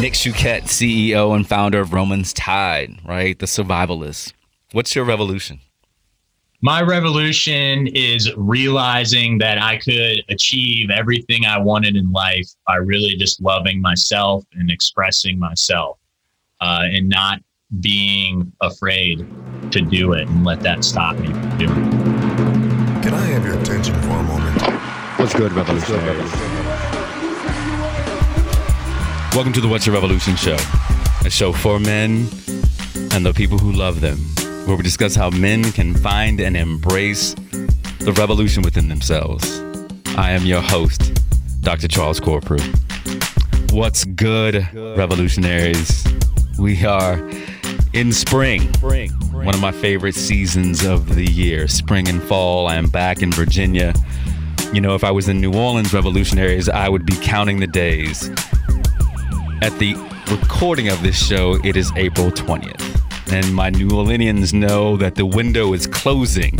Nick Shucet, CEO and founder of Roman's Tide, right? The survivalist. What's your revolution? My revolution is realizing that I could achieve everything I wanted in life by really just loving myself and expressing myself uh, and not being afraid to do it and let that stop me from doing it. Can I have your attention for a moment? What's good, revolutionaries? Welcome to the What's Your Revolution show, a show for men and the people who love them, where we discuss how men can find and embrace the revolution within themselves. I am your host, Dr. Charles Corprew. What's good, revolutionaries? We are in spring, one of my favorite seasons of the year, spring and fall. I am back in Virginia. You know, if I was in New Orleans, revolutionaries, I would be counting the days at the recording of this show, it is April 20th. And my New Orleanians know that the window is closing.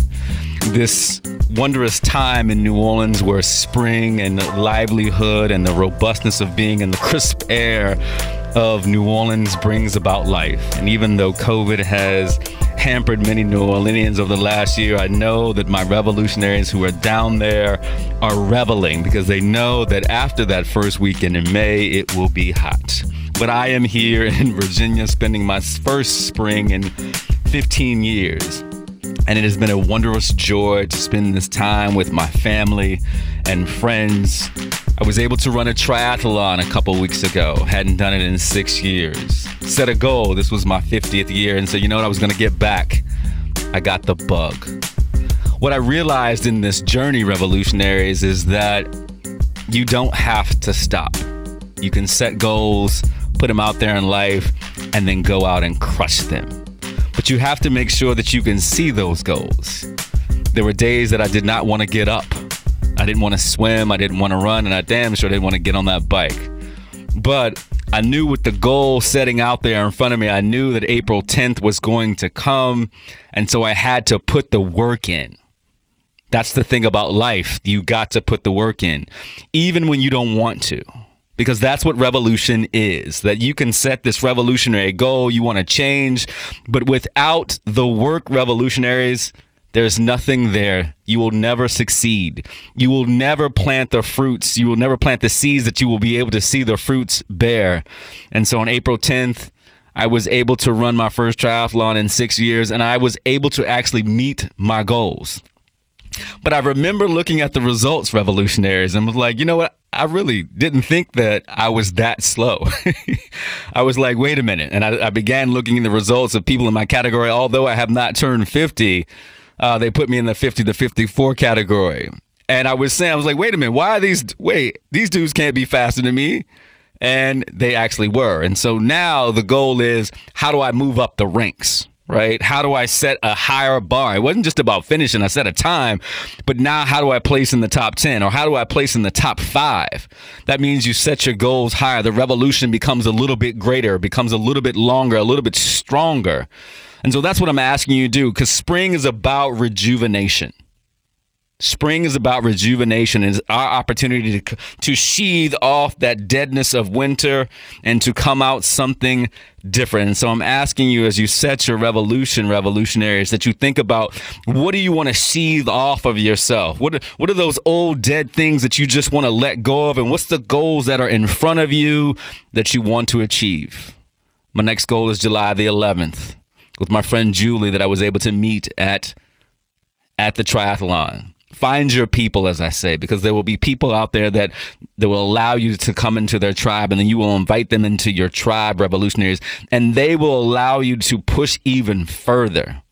This wondrous time in New Orleans where spring and livelihood and the robustness of being in the crisp air of New Orleans brings about life. And even though COVID has hampered many New Orleanians over the last year, I know that my revolutionaries who are down there are reveling because they know that after that first weekend in May, it will be hot. But I am here in Virginia spending my first spring in 15 years. And it has been a wondrous joy to spend this time with my family and friends. I was able to run a triathlon a couple weeks ago. Hadn't done it in six years. Set a goal. This was my 50th year. And so, you know what? I was going to get back. I got the bug. What I realized in this journey, revolutionaries, is that you don't have to stop. You can set goals, put them out there in life, and then go out and crush them. But you have to make sure that you can see those goals. There were days that I did not want to get up. I didn't want to swim, I didn't want to run, and I damn sure didn't want to get on that bike. But I knew with the goal setting out there in front of me, I knew that April 10th was going to come. And so I had to put the work in. That's the thing about life. You got to put the work in, even when you don't want to because that's what revolution is that you can set this revolutionary goal you want to change but without the work revolutionaries there's nothing there you will never succeed you will never plant the fruits you will never plant the seeds that you will be able to see the fruits bear and so on april 10th I was able to run my first triathlon in six years and I was able to actually meet my goals. But I remember looking at the results, revolutionaries, and was like, you know what? I really didn't think that I was that slow. I was like, wait a minute. And I, I, began looking at the results of people in my category. Although I have not turned 50, uh, they put me in the 50 to 54 category. And I was saying, I was like, wait a minute, why are these, wait, these dudes can't be faster than me. And they actually were. And so now the goal is how do I move up the ranks? right? How do I set a higher bar? It wasn't just about finishing, I set a time, but now how do I place in the top 10 or how do I place in the top five? That means you set your goals higher. The revolution becomes a little bit greater, becomes a little bit longer, a little bit stronger. And so that's what I'm asking you to do because spring is about rejuvenation. Spring is about rejuvenation. It's our opportunity to, to sheathe off that deadness of winter and to come out something different. And so I'm asking you as you set your revolution, revolutionaries, that you think about what do you want to sheathe off of yourself? What what are those old dead things that you just want to let go of? And what's the goals that are in front of you that you want to achieve? My next goal is July the 11th with my friend Julie that I was able to meet at at the triathlon. Find your people as i say because there will be people out there that that will allow you to come into their tribe and then you will invite them into your tribe revolutionaries and they will allow you to push even further.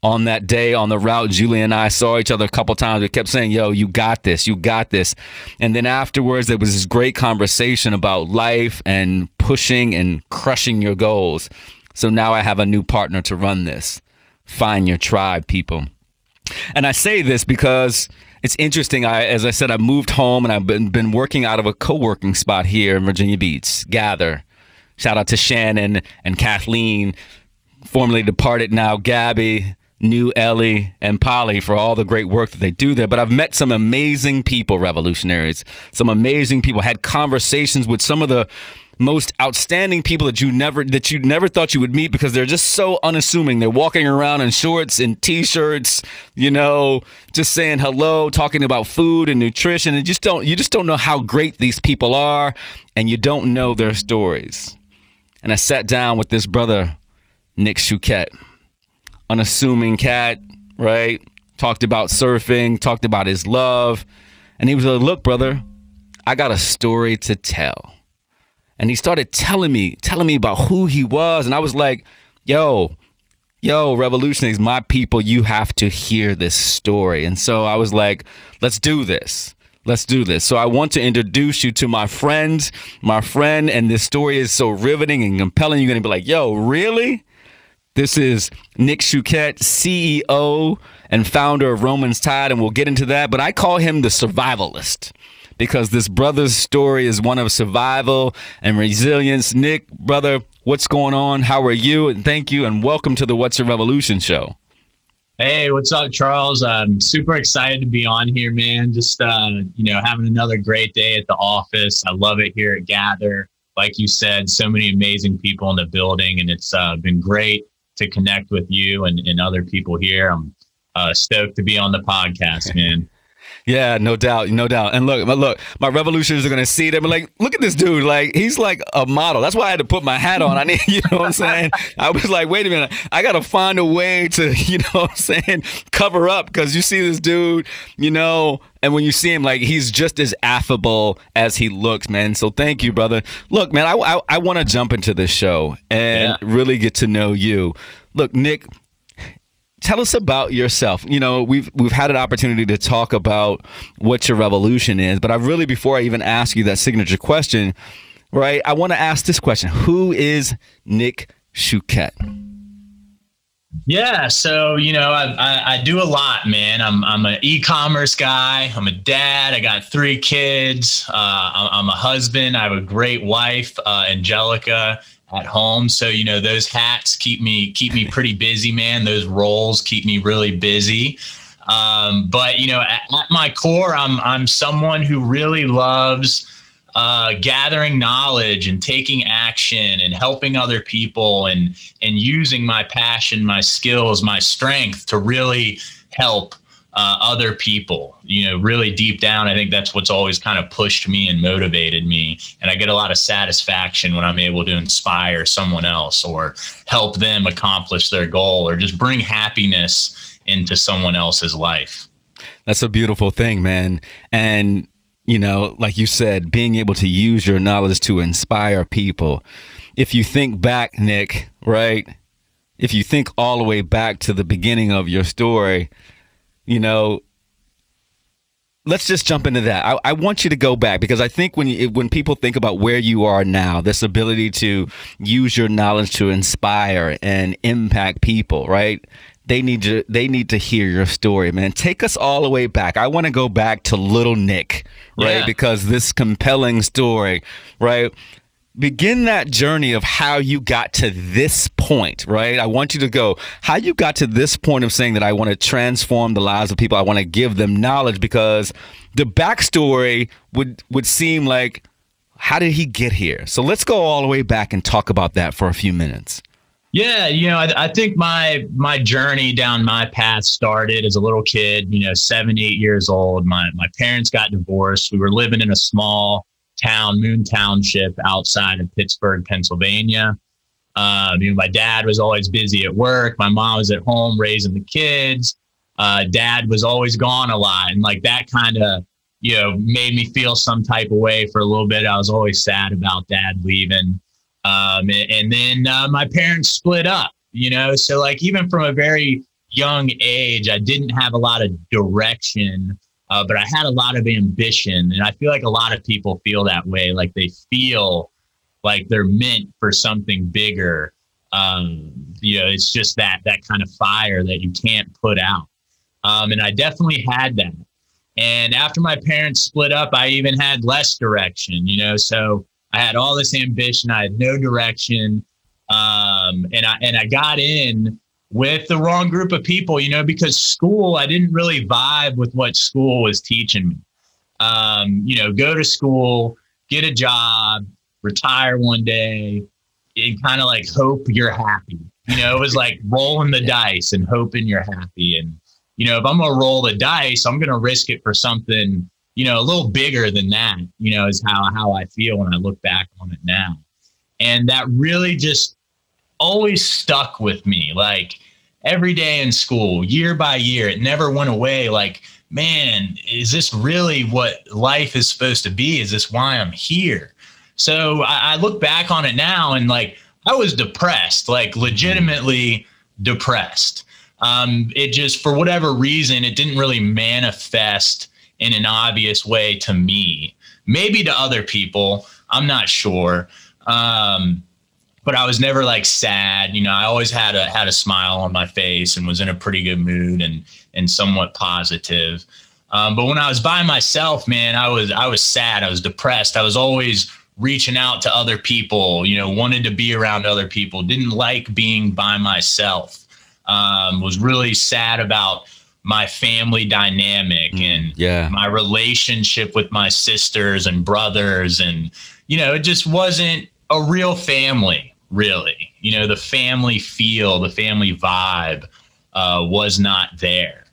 On that day on the route julie and i saw each other a couple times. We kept saying yo you got this you got this. And then afterwards there was this great conversation about life and pushing and crushing your goals so now i have a new partner to run this find your tribe people and I say this because it's interesting. I, as I said, I moved home and I've been, been working out of a co working spot here in Virginia Beach, Gather. Shout out to Shannon and Kathleen, formerly departed now Gabby, new Ellie, and Polly for all the great work that they do there. But I've met some amazing people, revolutionaries, some amazing people, had conversations with some of the most outstanding people that you never that you never thought you would meet because they're just so unassuming. They're walking around in shorts and t-shirts, you know, just saying hello, talking about food and nutrition, and just don't you just don't know how great these people are, and you don't know their stories. And I sat down with this brother, Nick Shucet, unassuming cat, right? Talked about surfing, talked about his love, and he was like, "Look, brother, I got a story to tell." And he started telling me, telling me about who he was, and I was like, "Yo, yo, revolutionaries, my people, you have to hear this story." And so I was like, "Let's do this." Let's do this. So I want to introduce you to my friend, my friend, and this story is so riveting and compelling. You're gonna be like, "Yo, really?" This is Nick Shucet, CEO and founder of Roman's Tide, and we'll get into that. But I call him the survivalist because this brother's story is one of survival and resilience. Nick, brother, what's going on? How are you? And thank you, and welcome to the What's Your Revolution show. Hey, what's up, Charles? I'm super excited to be on here, man. Just uh, you know, having another great day at the office. I love it here at Gather. Like you said, so many amazing people in the building, and it's uh, been great to connect with you and, and other people here. I'm uh, stoked to be on the podcast, man. Yeah, no doubt, no doubt. And look, look, my revolutionaries are gonna see them and like, look at this dude. Like, he's like a model. That's why I had to put my hat on. I need, you know what I'm saying? I was like, wait a minute, I gotta find a way to, you know what I'm saying, cover up because you see this dude, you know, and when you see him, like he's just as affable as he looks, man. So thank you, brother. Look, man, I I, I want to jump into this show and yeah. really get to know you. Look, Nick, tell us about yourself. You know, we've we've had an opportunity to talk about what your revolution is, but I really before I even ask you that signature question, right? I want to ask this question: Who is Nick Shucet? Yeah, so you know, I, I, I do a lot, man. I'm I'm an e-commerce guy. I'm a dad. I got three kids. Uh, I'm, I'm, a husband. I have a great wife, uh, Angelica, at home. So you know those hats keep me keep me pretty busy, man. Those roles keep me really busy. Um, but you know, at, at, my core, I'm I'm someone who really loves uh, gathering knowledge and taking action and helping other people and and using my passion, my skills, my strength to really help uh, other people. You know, really deep down, I think that's what's always kind of pushed me and motivated me. And I get a lot of satisfaction when I'm able to inspire someone else or help them accomplish their goal or just bring happiness into someone else's life. That's a beautiful thing, man. And, you know, like you said, being able to use your knowledge to inspire people. If you think back, Nick, right? If you think all the way back to the beginning of your story, you know, let's just jump into that. I, I, want you to go back because I think when you, when people think about where you are now, this ability to use your knowledge to inspire and impact people, right? They need to they need to hear your story, man. Take us all the way back. I want to go back to little Nick, right? Yeah. Because this compelling story, right? Begin that journey of how you got to this point, right? I want you to go how you got to this point of saying that I want to transform the lives of people. I want to give them knowledge because the backstory would would seem like how did he get here? So let's go all the way back and talk about that for a few minutes. Yeah, you know, I, I, think my my journey down my path started as a little kid. You know, seven, eight years old. My my parents got divorced. We were living in a small town, Moon Township, outside of Pittsburgh, Pennsylvania. Um, you know, my dad was always busy at work. My mom was at home raising the kids. Uh, dad was always gone a lot, and like that kind of you know made me feel some type of way for a little bit. I was always sad about dad leaving. Um, and, and, then uh, my parents split up. You know, so like even from a very young age, I didn't have a lot of direction uh, but I had a lot of ambition, and I feel like a lot of people feel that way. Like they feel like they're meant for something bigger. Um, you know, it's just that that kind of fire that you can't put out. Um, and I definitely had that. And after my parents split up, I even had less direction. You know, so I had all this ambition. I had no direction. Um, and I and I got in with the wrong group of people, you know, because school, I didn't really vibe with what school was teaching me. Um, you know, go to school, get a job, retire one day and kind of like hope you're happy. You know, it was like rolling the dice and hoping you're happy. And, you know, if I'm going to roll the dice, I'm going to risk it for something, you know, a little bigger than that, you know, is how, how I feel when I look back on it now. And that really just always stuck with me. Like every day in school, year by year, it never went away. Like, man, is this really what life is supposed to be? Is this why I'm here? So I, I look back on it now and like I was depressed, like legitimately depressed. Um, it just, for whatever reason, it didn't really manifest in an obvious way to me. Maybe to other people, I'm not sure. Um, but I was never like sad. You know, I always had a had a smile on my face and was in a pretty good mood and and somewhat positive. Um, but when I was by myself, man, I was I was sad. I was depressed. I was always reaching out to other people. You know, wanted to be around other people. Didn't like being by myself. Um, was really sad about my family dynamic mm, and yeah. my relationship with my sisters and brothers and you know it just wasn't a real family really you know the family feel the family vibe uh, was not there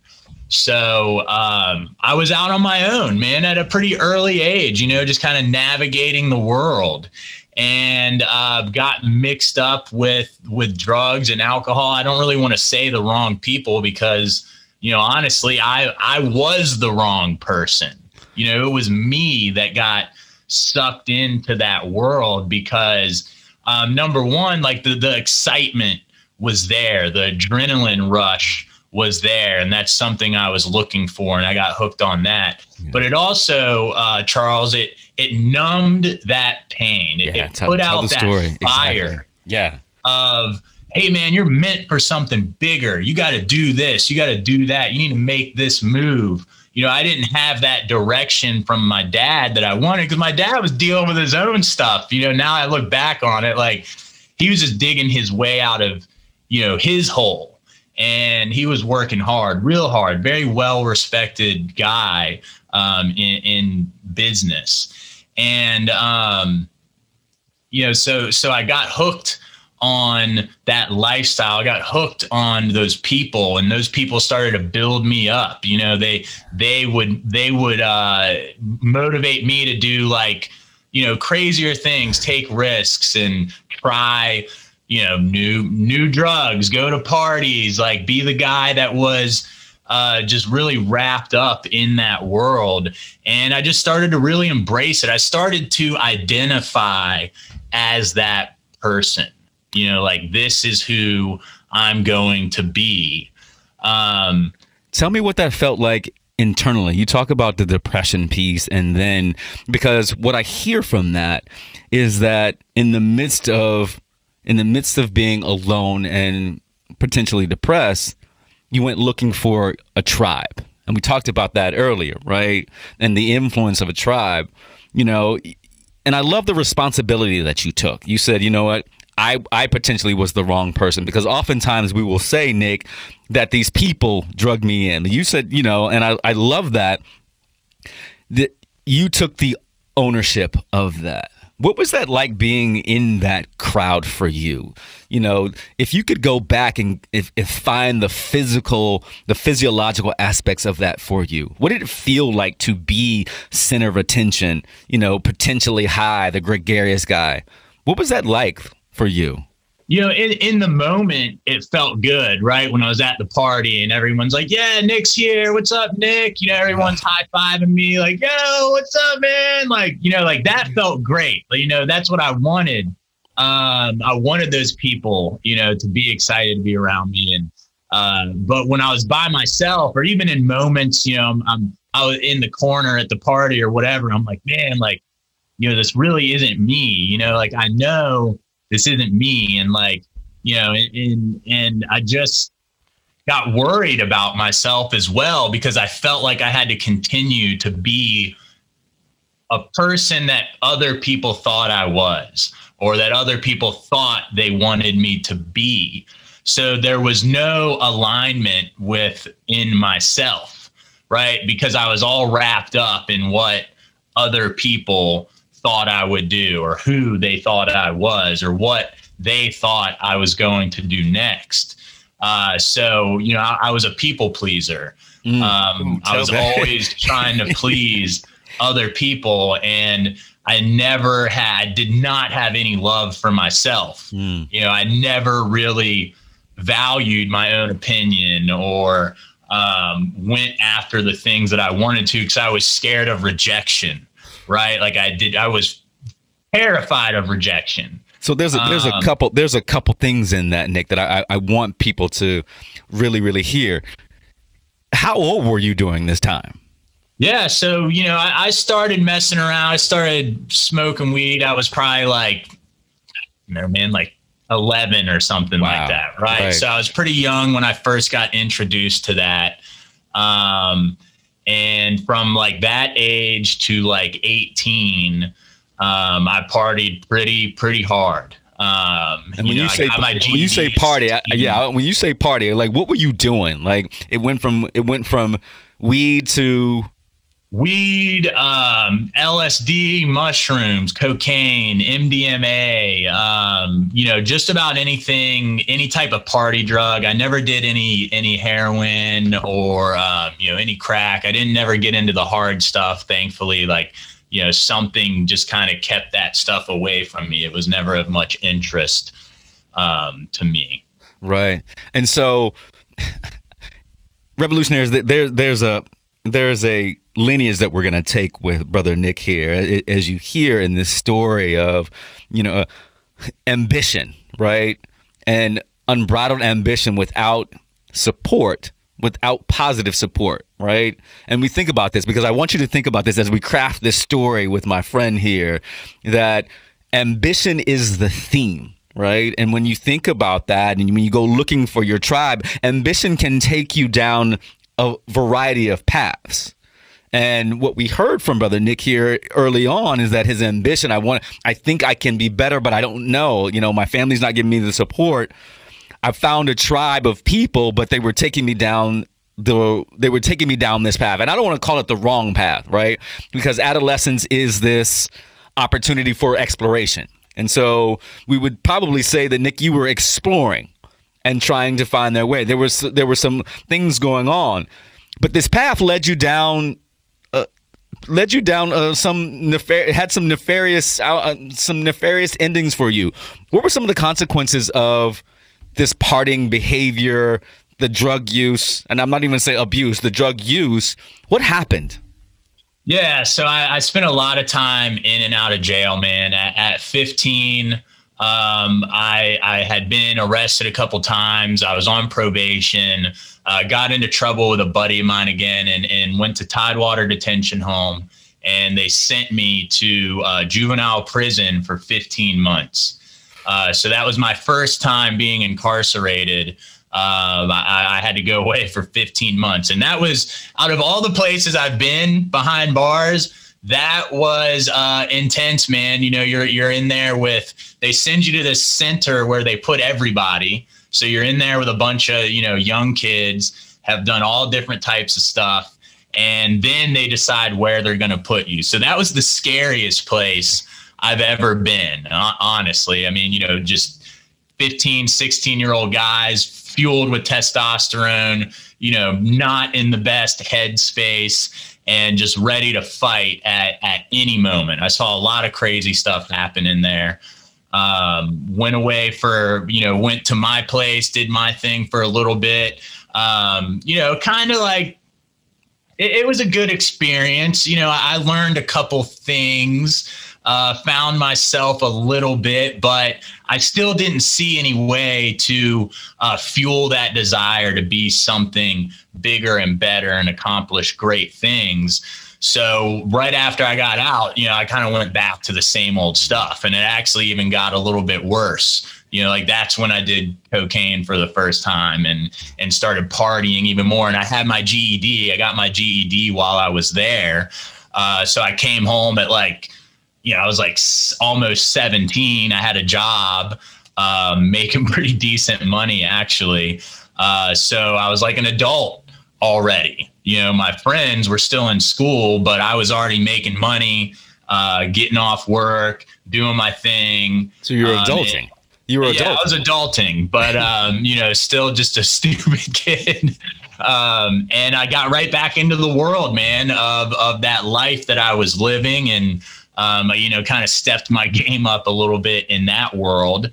so um, I was out on my own, man, at a pretty early age, you know, just kind of navigating the world and uh, got mixed up with with drugs and alcohol. I don't really want to say the wrong people because, you know, honestly, I I was the wrong person. You know, it was me that got sucked into that world because um, number one, like the the excitement was there, the adrenaline rush was there and that's something i was looking for and i got hooked on that. Yeah. but it also uh, charles it it numbed that pain. It, yeah, it tell, put tell out that story. fire exactly. yeah. of hey man you're meant for something bigger. You got to do this. You got to do that. You need to make this move you know i didn't have that direction from my dad that i wanted because my dad was dealing with his own stuff you know now i look back on it like he was just digging his way out of you know his hole and he was working hard, real hard, very well respected guy um, in, in, business. And, um, you know, so, so I got hooked on that lifestyle. I got hooked on those people and those people started to build me up. You know, they, they would, they would, uh, motivate me to do like, you know, crazier things, take risks and try, you know new new drugs go to parties like be the guy that was uh, just really wrapped up in that world and i just started to really embrace it i started to identify as that person you know like this is who i'm going to be um, tell me what that felt like internally you talk about the depression piece and then because what i hear from that is that in the midst of in the midst of being alone and potentially depressed, you went looking for a tribe. And we talked about that earlier, right? And the influence of a tribe, you know, and I love the responsibility that you took. You said, you know what? I, I potentially was the wrong person because oftentimes we will say, Nick, that these people drug me in. You said, you know, and I, I love that, that you took the ownership of that. What was that like being in that crowd for you? You know, if you could go back and if, if find the physical, the physiological aspects of that for you, what did it feel like to be center of attention? You know, potentially high, the gregarious guy. What was that like for you? you know, in, in the moment, it felt good, right? When I was at the party and everyone's like, yeah, Nick's here. What's up, Nick? You know, everyone's high fiving me, like, yo, what's up, man? Like, you know, like that felt great. But, you know, that's what I wanted. Um, I wanted those people, you know, to be excited to be around me. And, uh, but when I was by myself or even in moments, you know, I'm, I'm, I was in the corner at the party or whatever, I'm like, man, like, you know, this really isn't me, you know, like I know this isn't me. And like you know and and i just got worried about myself as well because i felt like i had to continue to be a person that other people thought i was or that other people thought they wanted me to be. So there was no alignment within myself right? Because i was all wrapped up in what other people thought I would do or who they thought I was or what they thought I was going to do next. Uh, so, you know, I, I, was a people pleaser. Mm, um, I was always trying to please other people and I never had, did not have any love for myself. Mm. You know, I never really valued my own opinion or um, went after the things that I wanted to because I was scared of rejection, right? Like I did, I was terrified of rejection. So there's a, there's a um, couple there's a couple things in that Nick that I, I want people to really really hear. How old were you during this time? Yeah, so you know, I, I, started messing around. I started smoking weed. I was probably like, no man, like eleven or something wow. like that, right? right? So I was pretty young when I first got introduced to that. Um, and from like that age to like eighteen, um, I partied pretty pretty hard. Um, and when you, know, you say when you say party, I, yeah, when you say party, like what were you doing? Like it went from it went from weed to weed, um, LSD, mushrooms, cocaine, MDMA, um, you know, just about anything, any type of party drug. I never did any any heroin or um, you know any crack. I didn't never get into the hard stuff. Thankfully, like you know, something just kind of kept that stuff away from me. It was never of much interest um, to me. Right, and so revolutionaries, there, there's a there's a lineage that we're going to take with brother Nick here, as you hear in this story of, you know, uh, ambition, right? And unbridled ambition without support, without positive support, right? And we think about this because I want you to think about this as we craft this story with my friend here that ambition is the theme right? And when you think about that and when you go looking for your tribe, ambition can take you down a variety of paths. And what we heard from Brother Nick here early on is that his ambition, I want, I think I can be better, but I don't know. You know, my family's not giving me the support. I found a tribe of people, but they were taking me down the, they were taking me down this path. And I don't want to call it the wrong path, right? Because adolescence is this opportunity for exploration. And so we would probably say that Nick, you were exploring and trying to find their way. There was there were some things going on, but this path led you down led you down uh, some nefar- had some nefarious uh, uh, some nefarious endings for you. What were some of the consequences of this parting behavior, the drug use, and I'm not even say abuse, the drug use? What happened? Yeah, so I, I spent a lot of time in and out of jail, man. At, at 15, um, I I had been arrested a couple times. I was on probation uh, got into trouble with a buddy of mine again and, and went to Tidewater Detention Home. And they sent me to uh, juvenile prison for 15 months. Uh, so that was my first time being incarcerated. Um, I, I, had to go away for 15 months. And that was out of all the places I've been behind bars, that was uh, intense, man. You know, you're you're in there with they send you to this center where they put everybody. So you're in there with a bunch of, you know, young kids, have done all different types of stuff. And then they decide where they're going to put you. So that was the scariest place I've ever been, honestly. I mean, you know, just 15, 16 year old guys fueled with testosterone, you know, not in the best headspace and just ready to fight at, at any moment. I saw a lot of crazy stuff happen in there um, went away for you know went to my place did my thing for a little bit. Um, you know kind of like it, it, was a good experience. You know i learned a couple things uh, found myself a little bit but i still didn't see any way to uh, fuel that desire to be something bigger and better and accomplish great things so right after I got out, you know, I kind of went back to the same old stuff, and it actually even got a little bit worse. You know, like that's when I did cocaine for the first time and and started partying even more. And I had my GED. I got my GED while I was there. Uh, so I came home at like, you know, I was like almost 17. I had a job, um, making pretty decent money actually. Uh, so I was like an adult already. You know, my friends were still in school, but I was already making money. uh, getting off work, doing my thing. So you're um, adulting. You were yeah, adulting. I was adulting, but um, you know, still just a stupid kid. um, and I got right back into the world, man, of of that life that I was living, and um, you know, kind of stepped my game up a little bit in that world.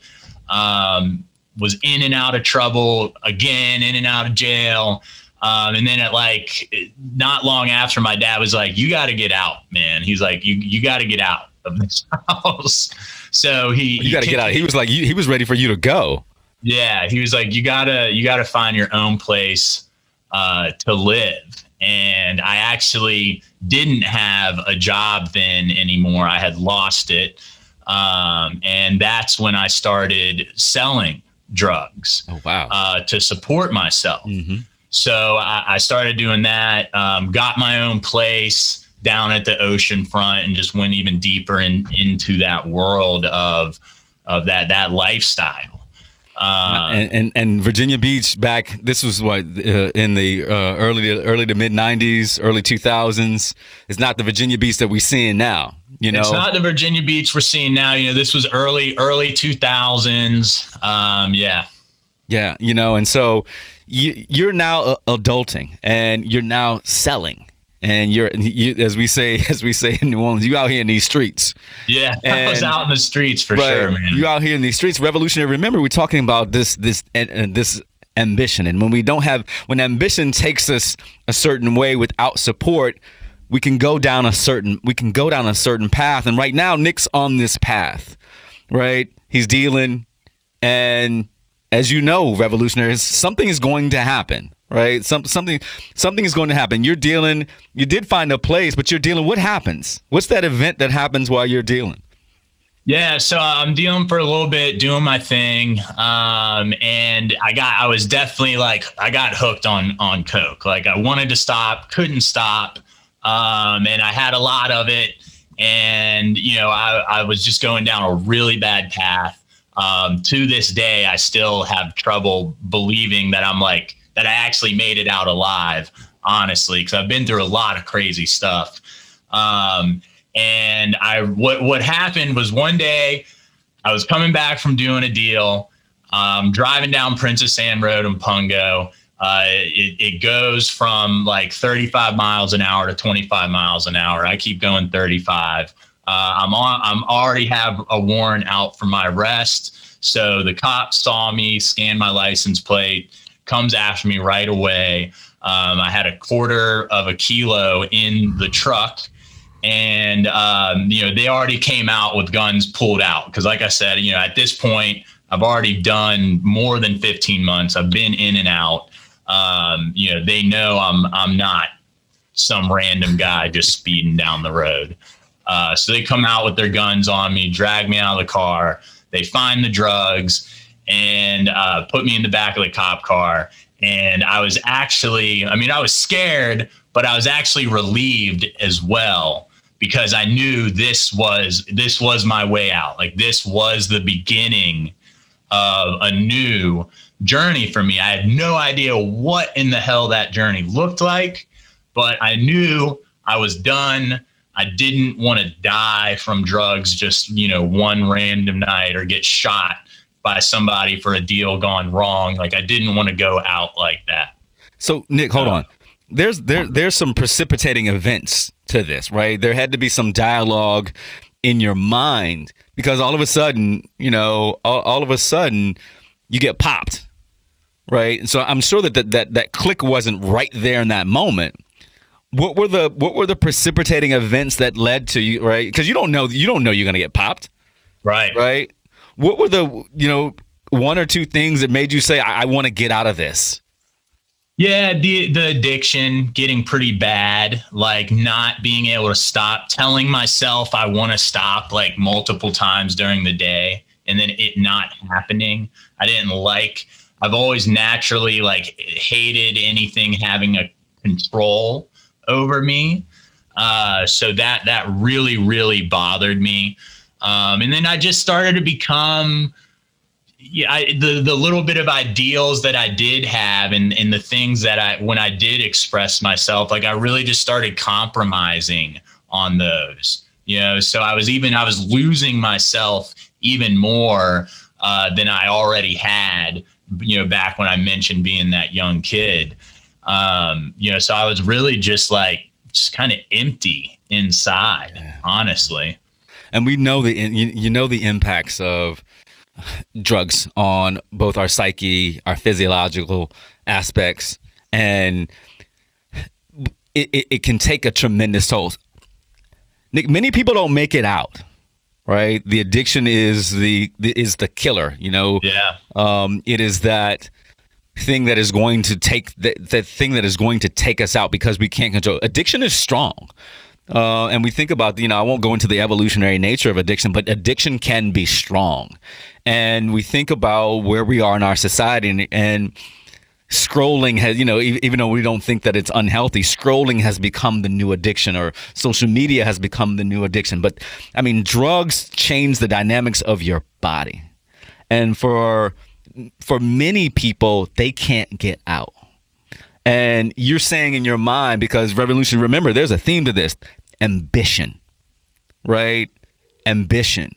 Um, was in and out of trouble again, in and out of jail. Um, and then at like not long after, my dad was like, "You got to get out, man." He's like, "You you got to get out of this house." So he you got to get out. He was like, he was ready for you to go. Yeah, he was like, "You gotta you gotta find your own place uh, to live." And I actually didn't have a job then anymore. I had lost it, um, and that's when I started selling drugs. Oh wow! Uh, to support myself. Mm-hmm. So I, I, started doing that. Um, got my own place down at the ocean front, and just went even deeper in, into that world of of that that lifestyle. Uh, and, and, and Virginia Beach back. This was what uh, in the uh, early early to mid '90s, early 2000s. It's not the Virginia Beach that we're seeing now. You know, it's not the Virginia Beach we're seeing now. You know, this was early early 2000s. Um, yeah, yeah. You know, and so you, you're now uh, adulting and you're now selling and you're you, as we say as we say in New Orleans, you out here in these streets. Yeah, and, I was out in the streets for sure, man. You out here in these streets, revolutionary. Remember, we're talking about this this and this ambition, and when we don't have when ambition takes us a certain way without support, we can go down a certain we can go down a certain path. And right now, Nick's on this path, right? He's dealing, and as you know, revolutionaries, something is going to happen right? Some, something something is going to happen. You're dealing. You did find a place, but you're dealing. What happens? What's that event that happens while you're dealing? Yeah, so I'm dealing for a little bit, doing my thing, um, and I got I was definitely like I got hooked on on coke. Like I wanted to stop, couldn't stop, um, and I had a lot of it, and you know I I was just going down a really bad path. Um, to this day, I still have trouble believing that I'm like that I actually made it out alive, honestly, because I've been through a lot of crazy stuff. Um, and I what what happened was one day I was coming back from doing a deal, um, driving down Princess Anne Road in Pungo. Uh, it, it goes from like 35 miles an hour to 25 miles an hour. I keep going 35. Uh, I'm on. I'm already have a warrant out for my arrest. So the cop saw me, scanned my license plate, comes after me right away. Um, I had a quarter of a kilo in the truck. And, um, you know, they already came out with guns pulled out. Because, like I said, you know, at this point, I've already done more than 15 months. I've been in and out. Um, you know, they know I'm, I'm not some random guy just speeding down the road. Uh, so they come out with their guns on me, drag me out of the car. They find the drugs and uh, put me in the back of the cop car. And I was actually, I mean, I was scared, but I was actually relieved as well because I knew this was this was my way out. Like this was the beginning of a new journey for me. I had no idea what in the hell that journey looked like, but I knew I was done. I didn't want to die from drugs just, you know, one random night or get shot by somebody for a deal gone wrong. Like I didn't want to go out like that. So Nick, hold uh, on. There's there there's some precipitating events to this, right? There had to be some dialogue in your mind because all of a sudden, you know, all, all of a sudden you get popped. Right? And so I'm sure that, that that that click wasn't right there in that moment. What were the what were the precipitating events that led to you, right? Because you don't know you don't know you're gonna get popped. Right. Right. What were the you know one or two things that made you say I, I want to get out of this? Yeah, the the addiction getting pretty bad, like not being able to stop, telling myself I want to stop like multiple times during the day and then it not happening. I didn't like I've always naturally like hated anything having a control over me. Uh, so that that really really bothered me. Um, and then I just started to become yeah, I, the the little bit of ideals that I did have and and the things that I when I did express myself, like I really just started compromising on those. You know, so I was even I was losing myself even more uh, than I already had. You know, back when I mentioned being that young kid. Um, you know, so I was really just like just kind of empty inside, yeah. honestly. And we know the you, you know the impacts of drugs on both our psyche, our physiological aspects, and it, it, it, can take a tremendous toll. Nick, many people don't make it out, right? The addiction is the is the killer. You know, yeah. Um, it is that thing that is going to take the, the thing that is going to take us out because we can't control. Addiction is strong. Uh, and we think about, you know, I won't go into the evolutionary nature of addiction, but addiction can be strong. And we think about where we are in our society and, and scrolling has, you know, even though we don't think that it's unhealthy, scrolling has become the new addiction or social media has become the new addiction. But I mean, drugs change the dynamics of your body. And for for many people, they can't get out. And you're saying in your mind, because revolution, remember, there's a theme to this ambition, right? Ambition.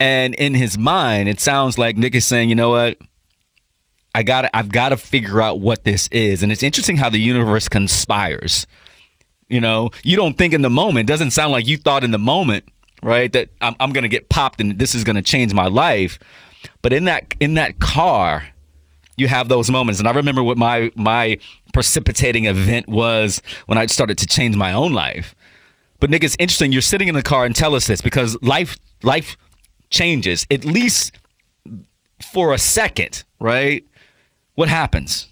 And in his mind, it sounds like Nick is saying, you know what? I got I've got to figure out what this is. And it's interesting how the universe conspires. You know, you don't think in the moment, it doesn't sound like you thought in the moment, right? That I'm, I'm going to get popped and this is going to change my life. But in that in that car, you have those moments. And I remember what my my precipitating event was when I started to change my own life. But Nick, it's interesting. You're sitting in the car and tell us this because life life changes at least for a second, right? What happens?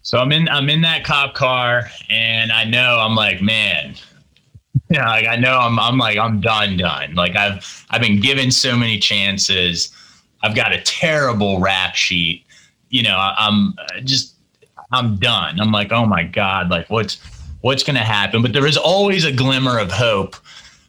So I'm in I'm in that cop car and I know I'm like, man, yeah, like I know I'm I'm like I'm done done. Like I've I've been given so many chances. I've got a terrible rap sheet. You know, I'm just I'm done. I'm like, oh my god, like what's what's going to happen? But there is always a glimmer of hope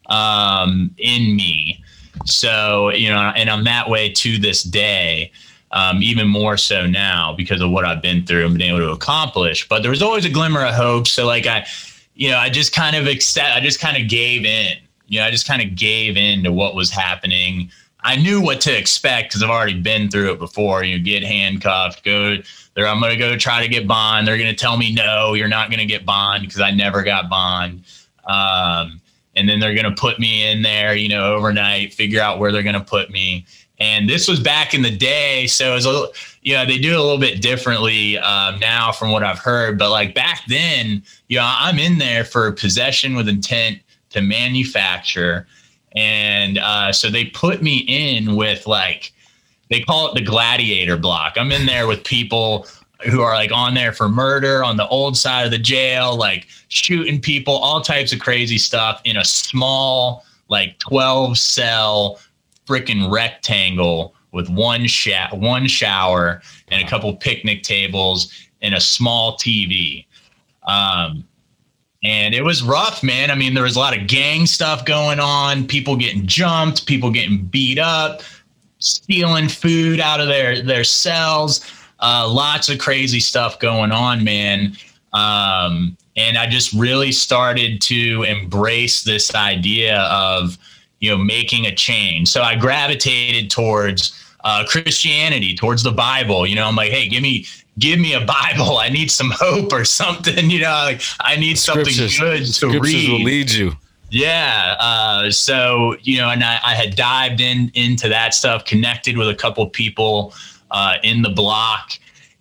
um, in me. So you know, and I'm that way to this day. Um, even more so now because of what I've been through and been able to accomplish. But there was always a glimmer of hope. So like I, you know, I just kind of accept. I just kind of gave in. You know, I just kind of gave in to what was happening. I knew what to expect because I've already been through it before. You know, get handcuffed, go there. I'm going to go try to get bond. They're going to tell me no, you're not going to get bond because I never got bond. Um, and then they're going to put me in there, you know, overnight, figure out where they're going to put me. And this was back in the day, so it was a you know, they do it a little bit differently um, now from what I've heard. But like back then, you know, I'm in there for possession with intent to manufacture and uh, so they put me in with like, they call it the gladiator block. I'm in there with people who are like on there for murder on the old side of the jail, like shooting people, all types of crazy stuff in a small, like 12 cell freaking rectangle with one sha- one shower and a couple picnic tables and a small TV. Um, and it was rough, man. I mean, there was a lot of gang stuff going on, people getting jumped, people getting beat up, stealing food out of their their cells. Uh, lots of crazy stuff going on, man. Um, and I just really started to embrace this idea of you know making a change. So I gravitated towards uh, Christianity, towards the Bible. You know, I'm like, hey, give me give me a Bible. I need some hope or something. You know, like I need something good to scriptures read. will lead you. Yeah. Uh, so you know, and I, I, had dived in into that stuff, connected with a couple people uh, in the block,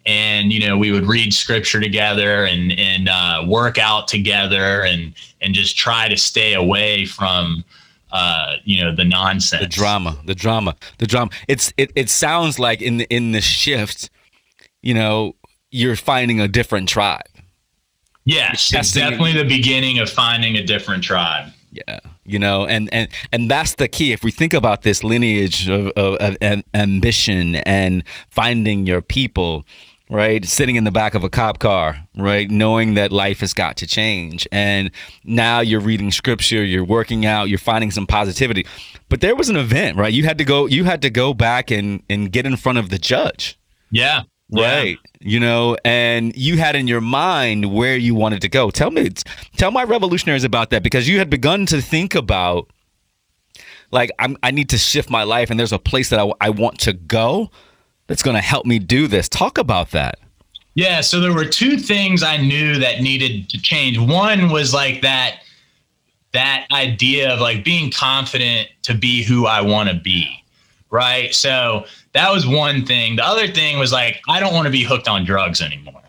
and you know, we would read scripture together and and uh, work out together, and and just try to stay away from uh, you know the nonsense, the drama, the drama, the drama. It's it. It sounds like in the, in the shift you know, you're finding a different tribe. Yes, it's definitely the beginning of finding a different tribe. Yeah, you know, and and and that's the key. If we think about this lineage of, of, of ambition and finding your people, right? Sitting in the back of a cop car, right? Knowing that life has got to change. And now you're reading scripture, you're working out, you're finding some positivity. But there was an event, right? You had to go you had to go back and and get in front of the judge. Yeah right? You know, and you had in your mind where you wanted to go. Tell me, tell my revolutionaries about that because you had begun to think about like I'm, I need to shift my life, and there's a place that I, I want to go that's going to help me do this. Talk about that. Yeah, so there were two things I knew that needed to change. One was like that that idea of like being confident to be who I want to be. Right? So that was one thing. The other thing was like I don't want to be hooked on drugs anymore.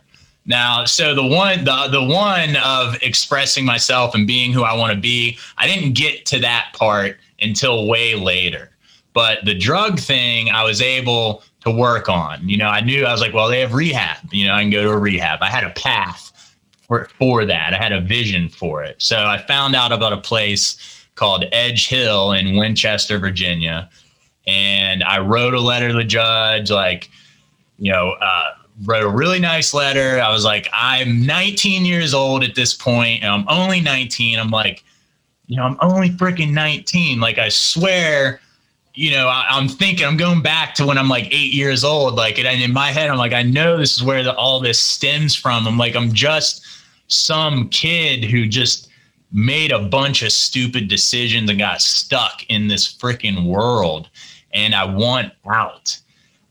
Now, so the one the the one of expressing myself and being who I want to be, I didn't get to that part until way later. But the drug thing, I was able to work on. You know, I knew I was like, well, they have rehab. You know, I can go to a rehab. I had a path for, for that. I had a vision for it. So I found out about a place called Edge Hill in Winchester, Virginia. And I wrote a letter to the judge, like, you know, uh, wrote a really nice letter. I was like, I'm 19 years old at this point, and I'm only 19. I'm like, you know, I'm only freaking 19. Like, I swear you know, I, am thinking, I'm going back to when I'm like eight years old. Like, and in my head, I'm like, I know this is where the, all this stems from. I'm like, I'm just some kid who just made a bunch of stupid decisions and got stuck in this freaking world. And I want out.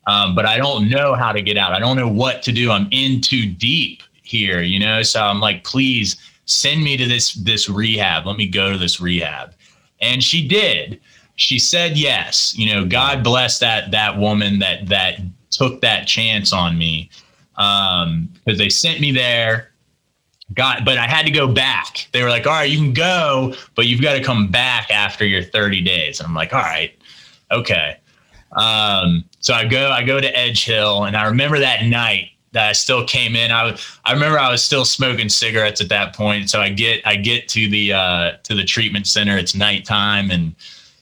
Um, but I don't know how to get out. I don't know what to do. I'm in too deep here, you know? So I'm like, please send me to this, this rehab. Let me go to this rehab. And she did she said yes. You know, God bless that that woman that that took that chance on me um, because they sent me there. Got, but I had to go back. They were like, "All right, you can go, but you've got to come back after your 30 days." And I'm like, "All right, okay." Um, so I go, I go to Edge Hill, and I remember that night that I still came in. I I remember I was still smoking cigarettes at that point. So I get I get to the uh, to the treatment center. It's nighttime, and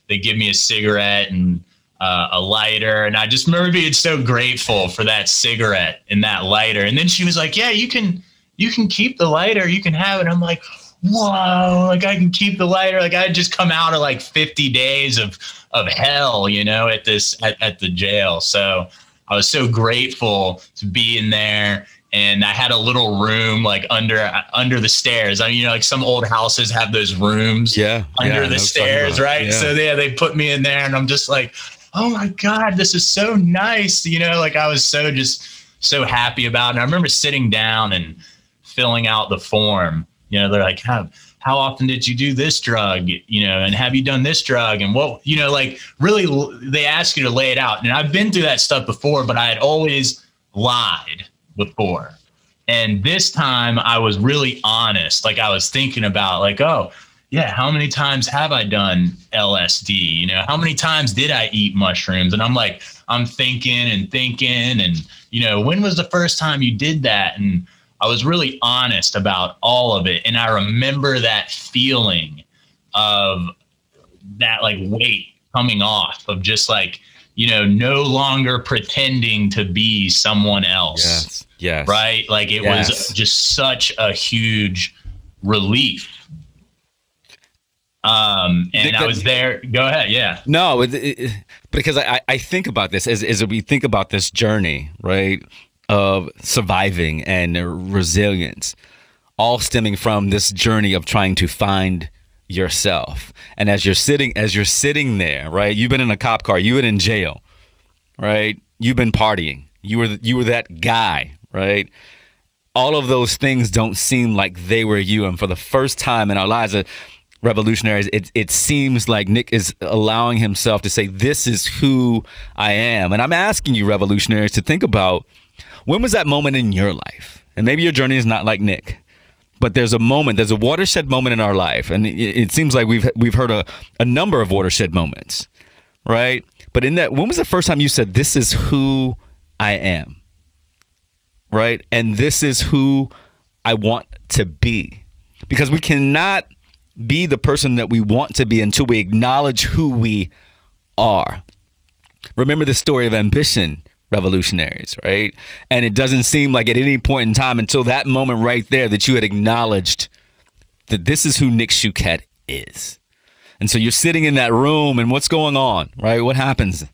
they give me a cigarette and uh, a lighter. And I just remember being so grateful for that cigarette and that lighter. And then she was like, yeah, you can, you can keep the lighter. You can have it. I'm like, whoa, like I can keep the lighter. Like I had just come out of like 50 days of, of hell, you know, at this, at, at the jail. So I was so grateful to be in there and I had a little room like under under the stairs. I mean, you know, like some old houses have those rooms yeah, under yeah, the stairs, right? Yeah. So yeah, they put me in there and I'm just like, oh my God, this is so nice. You know, like I was so just so happy about it. And I remember sitting down and filling out the form. You know, they're like, how how often did you do this drug? You know, and have you done this drug? And what, you know, like really they ask you to lay it out. And I've been through that stuff before, but I had always lied before. And this time I was really honest. Like I was thinking about like, oh, yeah, how many times have I done LSD? You know, how many times did I eat mushrooms? And I'm like, I'm thinking and thinking and you know, when was the first time you did that? And I was really honest about all of it. And I remember that feeling of that like weight coming off of just like, you know, no longer pretending to be someone else. Yes. Yes. Right? Like it yes. was just such a huge relief. Um, and I was there. Go ahead. Yeah. No, it, it, because I, I think about this as, as we think about this journey, right, of surviving and resilience, all stemming from this journey of trying to find yourself. And as you're sitting, as you're sitting there, right, you've been in a cop car, you've been in jail, right, you've been partying, you were you were that guy, right? All of those things don't seem like they were you. And for the first time in our lives, uh, revolutionaries, it, it seems like Nick is allowing himself to say, This is who I am. And I'm asking you, revolutionaries, to think about when was that moment in your life? And maybe your journey is not like Nick, but there's a moment, there's a watershed moment in our life. And it, it seems like we've, we've heard a, a number of watershed moments, right? But in that, when was the first time you said, This is who I am? right? And this is who I want to be. Because we cannot be the person that we want to be until we acknowledge who we are. Remember the story of ambition, revolutionaries, right? And it doesn't seem like at any point in time until that moment right there that you had acknowledged that this is who Nick Shucet is. And so you're sitting in that room and what's going on, right? What happens?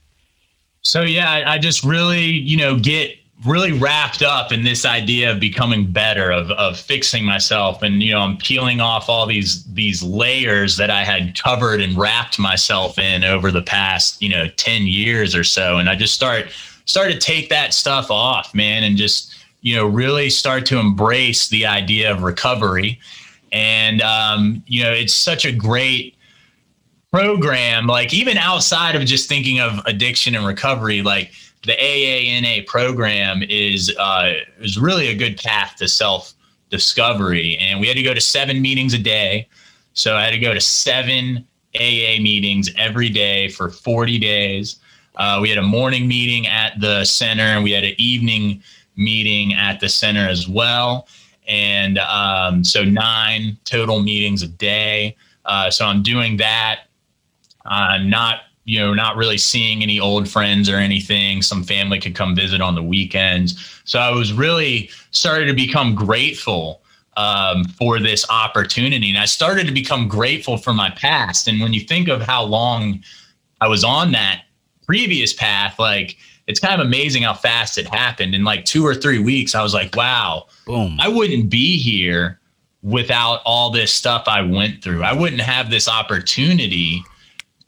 So yeah, I, I just really, you know, get really wrapped up in this idea of becoming better of, of fixing myself and you know i'm peeling off all these these layers that i had covered and wrapped myself in over the past you know 10 years or so and i just start start to take that stuff off man and just you know really start to embrace the idea of recovery and um, you know it's such a great program like even outside of just thinking of addiction and recovery like the AA/NA program is uh, is really a good path to self discovery. And we had to go to seven meetings a day. So I had to go to seven AA meetings every day for 40 days. Uh, we had a morning meeting at the center, and we had an evening meeting at the center as well. And um, so nine total meetings a day. Uh, so I'm doing that. I'm not you know, not really seeing any old friends or anything. Some family could come visit on the weekends. So I was really started to become grateful um, for this opportunity. And I started to become grateful for my past. And when you think of how long I was on that previous path, like it's kind of amazing how fast it happened. In like two or three weeks, I was like, wow, Boom. I wouldn't be here without all this stuff I went through. I wouldn't have this opportunity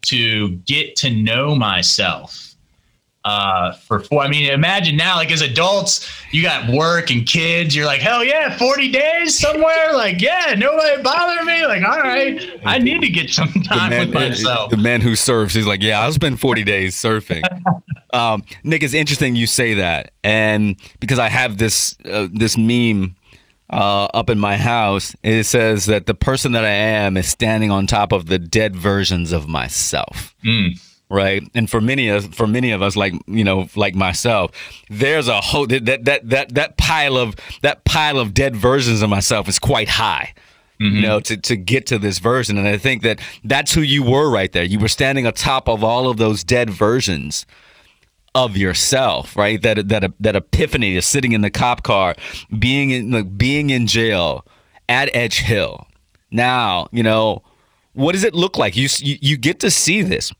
to get to know myself uh, for four. I mean, imagine now, like as adults, you got work and kids. You're like, hell yeah, 40 days somewhere. like, yeah, nobody bother me. Like, all right, I need to get some time man, with myself. The man who surfs, he's like, yeah, I'll spend 40 days surfing. um, Nick, it's interesting you say that, and because I have this uh, this meme uh, up in my house, it says that the person that I am is standing on top of the dead versions of myself. Mm. Right, and for many of for many of us, like you know, like myself, there's a whole that that that that pile of that pile of dead versions of myself is quite high. Mm-hmm. you know, to, to get to this version. And I think that that's who you were right there. You were standing atop of all of those dead versions of yourself, right? That that that epiphany is sitting in the cop car, being in like, being in jail at Edge Hill. Now, you know, what does it look like? You you, you get to see this.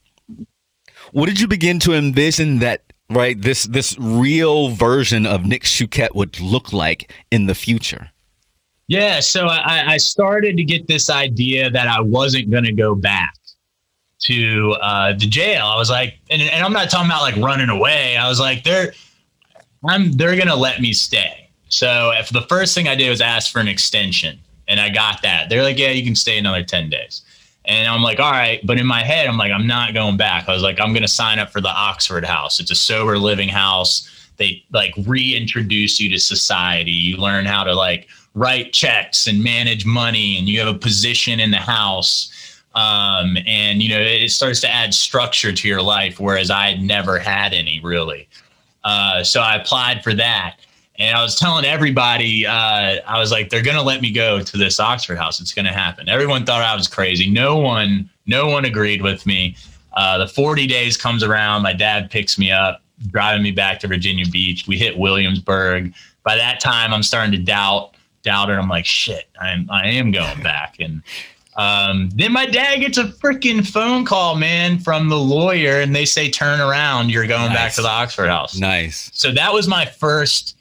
What did you begin to envision that right this this real version of Nick Shucet would look like in the future? Yeah, so I, I started to get this idea that I wasn't going to go back to uh, the jail. I was like, and, and I'm not talking about like running away. I was like, they're, I'm, they're gonna let me stay. So if the first thing I did was ask for an extension, and I got that, they're like, yeah, you can stay another ten days. And I'm like, all right. But in my head, I'm like, I'm not going back. I was like, I'm going to sign up for the Oxford House. It's a sober living house. They like reintroduce you to society. You learn how to like write checks and manage money, and you have a position in the house um, and you know it starts to add structure to your life whereas i had never had any really uh, so i applied for that and i was telling everybody uh, i was like they're going to let me go to this oxford house. It's going to happen. Everyone thought i was crazy. No one no one agreed with me. Uh, the 40 days comes around. My dad picks me up driving me back to virginia beach. We hit williamsburg. By that time i'm starting to doubt doubt it i'm like shit i'm i am going back. And um, then my dad gets a freaking phone call, man, from the lawyer, and they say, "Turn around, you're going nice. back to the Oxford House." Nice. So that was my first.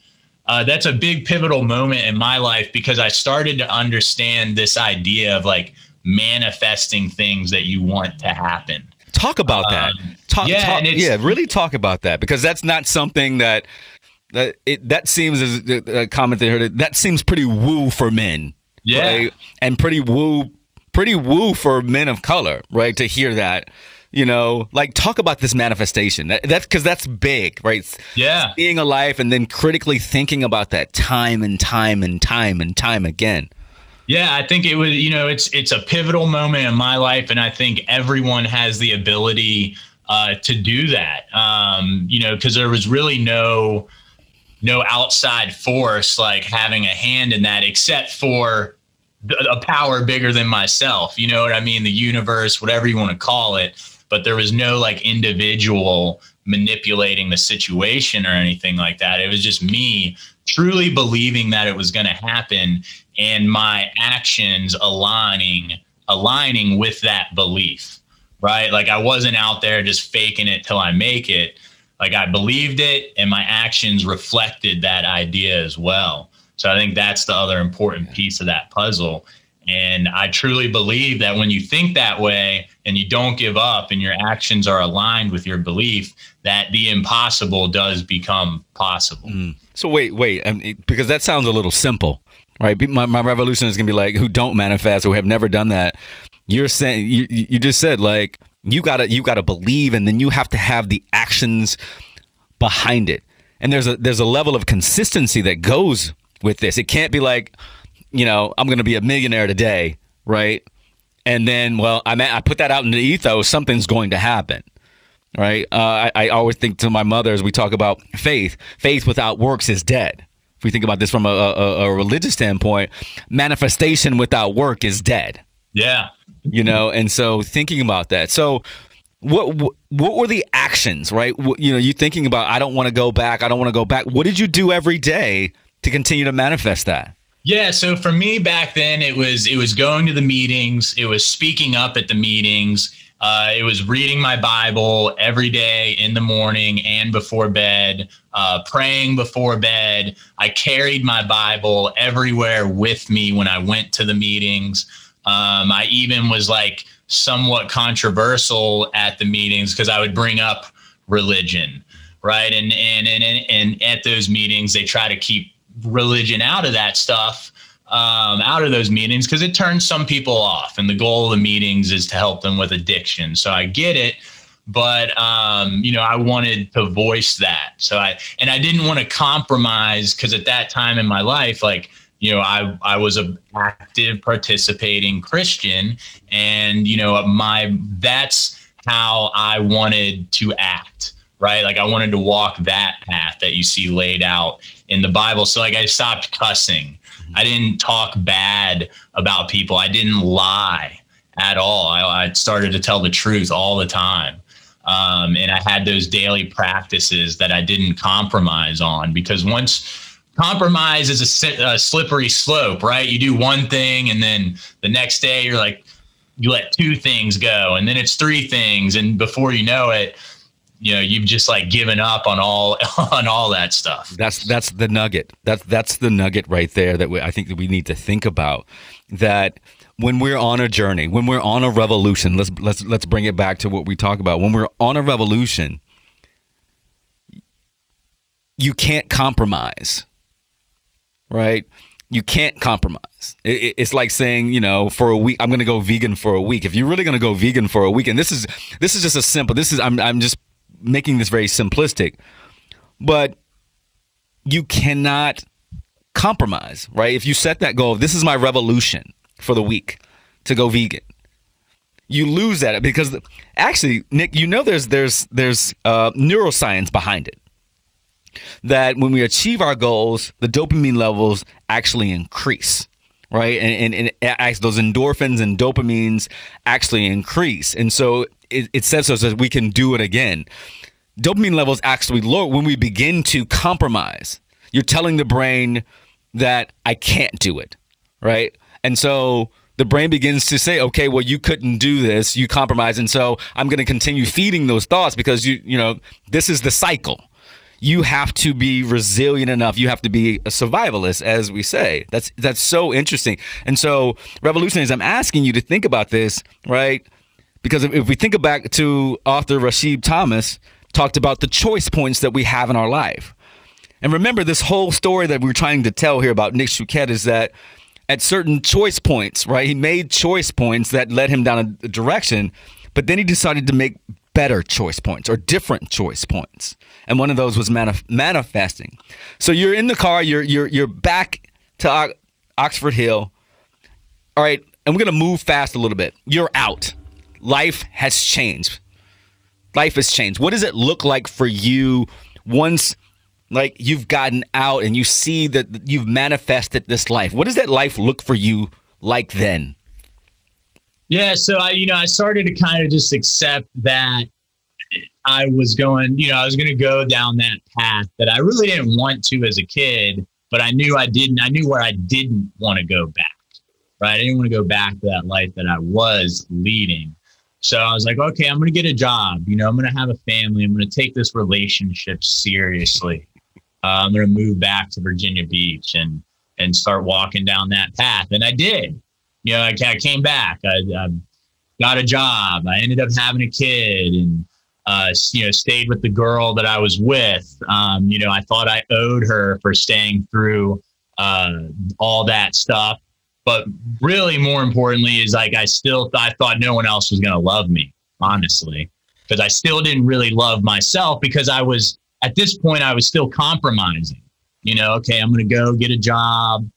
Uh, that's a big pivotal moment in my life because I started to understand this idea of like manifesting things that you want to happen. Talk about um, that. Talk, yeah, talk, yeah, really talk about that because that's not something that that it that seems as a comment they heard. That seems pretty woo for men. Yeah, right? and pretty woo pretty woo for men of color, right? To hear that, you know, like talk about this manifestation. That, that's because that's big, right? Yeah, being alive and then critically thinking about that time and time and time and time again. Yeah, I think it was. You know, it's it's a pivotal moment in my life, and I think everyone has the ability uh, to do that. Um, you know, because there was really no no outside force like having a hand in that, except for a power bigger than myself. You know what I mean? The universe, whatever you want to call it. But there was no like individual manipulating the situation or anything like that. It was just me truly believing that it was going to happen and my actions aligning aligning with that belief. Right? Like I wasn't out there just faking it till I make it. Like I believed it and my actions reflected that idea as well. So I think that's the other important piece of that puzzle. And I truly believe that when you think that way and you don't give up and your actions are aligned with your belief, that the impossible does become possible. Mm. So wait, wait, I mean, because that sounds a little simple, right? My, my revolution is gonna be like who don't manifest, who have never done that. You're saying you you just said like you gotta you gotta believe, and then you have to have the actions behind it. And there's a there's a level of consistency that goes with this. It can't be like, you know, I'm going to be a millionaire today, right? And then, well, I I put that out in the ethos. Something's going to happen, right? Uh, I, I always think to my mother as we talk about faith. Faith without works is dead. If we think about this from a, a, a religious standpoint, manifestation without work is dead. Yeah. You know, and so thinking about that. So what what were the actions, right? You know, you thinking about I don't want to go back, I don't want to go back. What did you do every day to continue to manifest that? Yeah, so for me back then, it was it was going to the meetings, it was speaking up at the meetings, uh, it was reading my Bible every day in the morning and before bed, uh, praying before bed. I carried my Bible everywhere with me when I went to the meetings. Um, I even was like somewhat controversial at the meetings because I would bring up religion, right? And and and and at those meetings, they try to keep religion out of that stuff um, out of those meetings because it turns some people off and the goal of the meetings is to help them with addiction. So i get it but um, you know i wanted to voice that. So i and i didn't want to compromise because at that time in my life like you know i i was a active participating christian and you know my that's how i wanted to act right like i wanted to walk that path that you see laid out in the Bible. So like I stopped cussing. I didn't talk bad about people. I didn't lie at all. I, I started to tell the truth all the time. Um, and I had those daily practices that I didn't compromise on because once compromise is a, a slippery slope, right? You do one thing and then the next day you're like, you let two things go and then it's three things. And before you know it, you know you've just like given up on all on all that stuff that's that's the nugget that's that's the nugget right there that we, i think that we need to think about that when we're on a journey when we're on a revolution let's let's let's bring it back to what we talk about when we're on a revolution you can't compromise right you can't compromise. it's like saying, you know, for a week, I'm going to go vegan for a week. If you're really going to go vegan for a week, and this is this is just a simple. This is I'm I'm just making this very simplistic, but you cannot compromise, right? If you set that goal, this is my revolution for the week to go vegan. You lose that because actually, Nick, you know there's there's there's uh, neuroscience behind it. That when we achieve our goals, the dopamine levels actually increase right? And, and, and those endorphins and dopamines actually increase. And so it, it says to us that we can do it again. Dopamine levels actually lower when we begin to compromise. You're telling the brain that I can't do it, right? And so the brain begins to say, okay, well, you couldn't do this, you compromise. And so I'm going to continue feeding those thoughts because you, you know, this is the cycle you have to be resilient enough. You have to be a survivalist, as we say. That's that's so interesting. And so, revolutionaries, I'm asking you to think about this, right? Because if, if we think back to author Rashid Thomas, talked about the choice points that we have in our life. And remember, this whole story that we're trying to tell here about Nick Shucet is that at certain choice points, right? He made choice points that led him down a direction, but then he decided to make better choice points or different choice points. And one of those was manif- manifesting. So you're in the car, you're you're you're back to o- Oxford Hill. All right, and we're going to move fast a little bit. You're out. Life has changed. Life has changed. What does it look like for you once like you've gotten out and you see that you've manifested this life? What does that life look for you like then? Yeah, so I, you know, I started to kind of just accept that I was going, you know, I was going to go down that path that I really didn't want to as a kid, but I knew I didn't. I knew where I didn't want to go back. Right, I didn't want to go back to that life that I was leading. So I was like, okay, I'm going to get a job. You know, I'm going to have a family. I'm going to take this relationship seriously. Uh, I'm going to move back to Virginia Beach and and start walking down that path. And I did. You know, I, I came back. I, I, got a job. I ended up having a kid and uh, you know stayed with the girl that I was with. Um, you know, I thought I owed her for staying through uh, all that stuff. But really, more importantly, is like I still th- I thought no one else was going to love me, honestly, because I still didn't really love myself because I was at this point I was still compromising. You know, okay, I'm going to go get a job,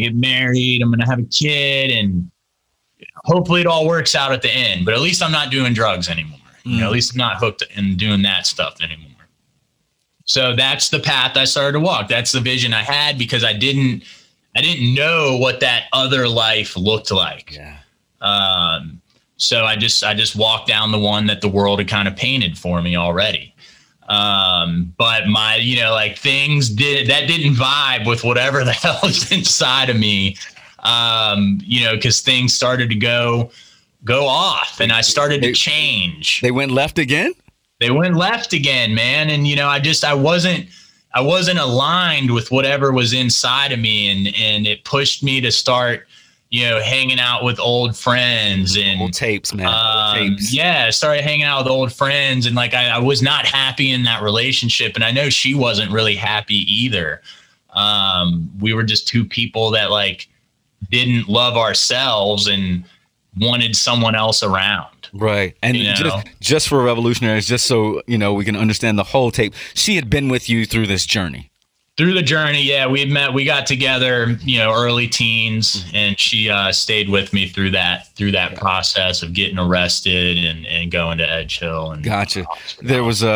get married, I'm going to have a kid, and hopefully it all works out at the end. But at least I'm not doing drugs anymore. Mm. You know, at least I'm not hooked and doing that stuff anymore. So that's the path I started to walk. That's the vision I had because I didn't I didn't know what that other life looked like. Yeah. Um, so I just I just walked down the one that the world had kind of painted for me already. Um, but my, you know, like things did that didn't vibe with whatever the hell is inside of me. Um, you know, because things started to go go off and I started to change. They went left again? They went left again, man. And you know, I just I wasn't I wasn't aligned with whatever was inside of me and and it pushed me to start you know, hanging out with old friends and old tapes, man. Um, tapes. Yeah, started hanging out with old friends, and like I, I, was not happy in that relationship, and I know she wasn't really happy either. Um, we were just two people that like didn't love ourselves and wanted someone else around. Right. And you know? just just for revolutionaries, just so you know we can understand the whole tape, she had been with you through this journey through the journey, yeah, we met. We got together, you know, early teens, mm-hmm. and she uh, stayed with me through that through that process of getting arrested and, and going to Edge Hill. And gotcha. There was a,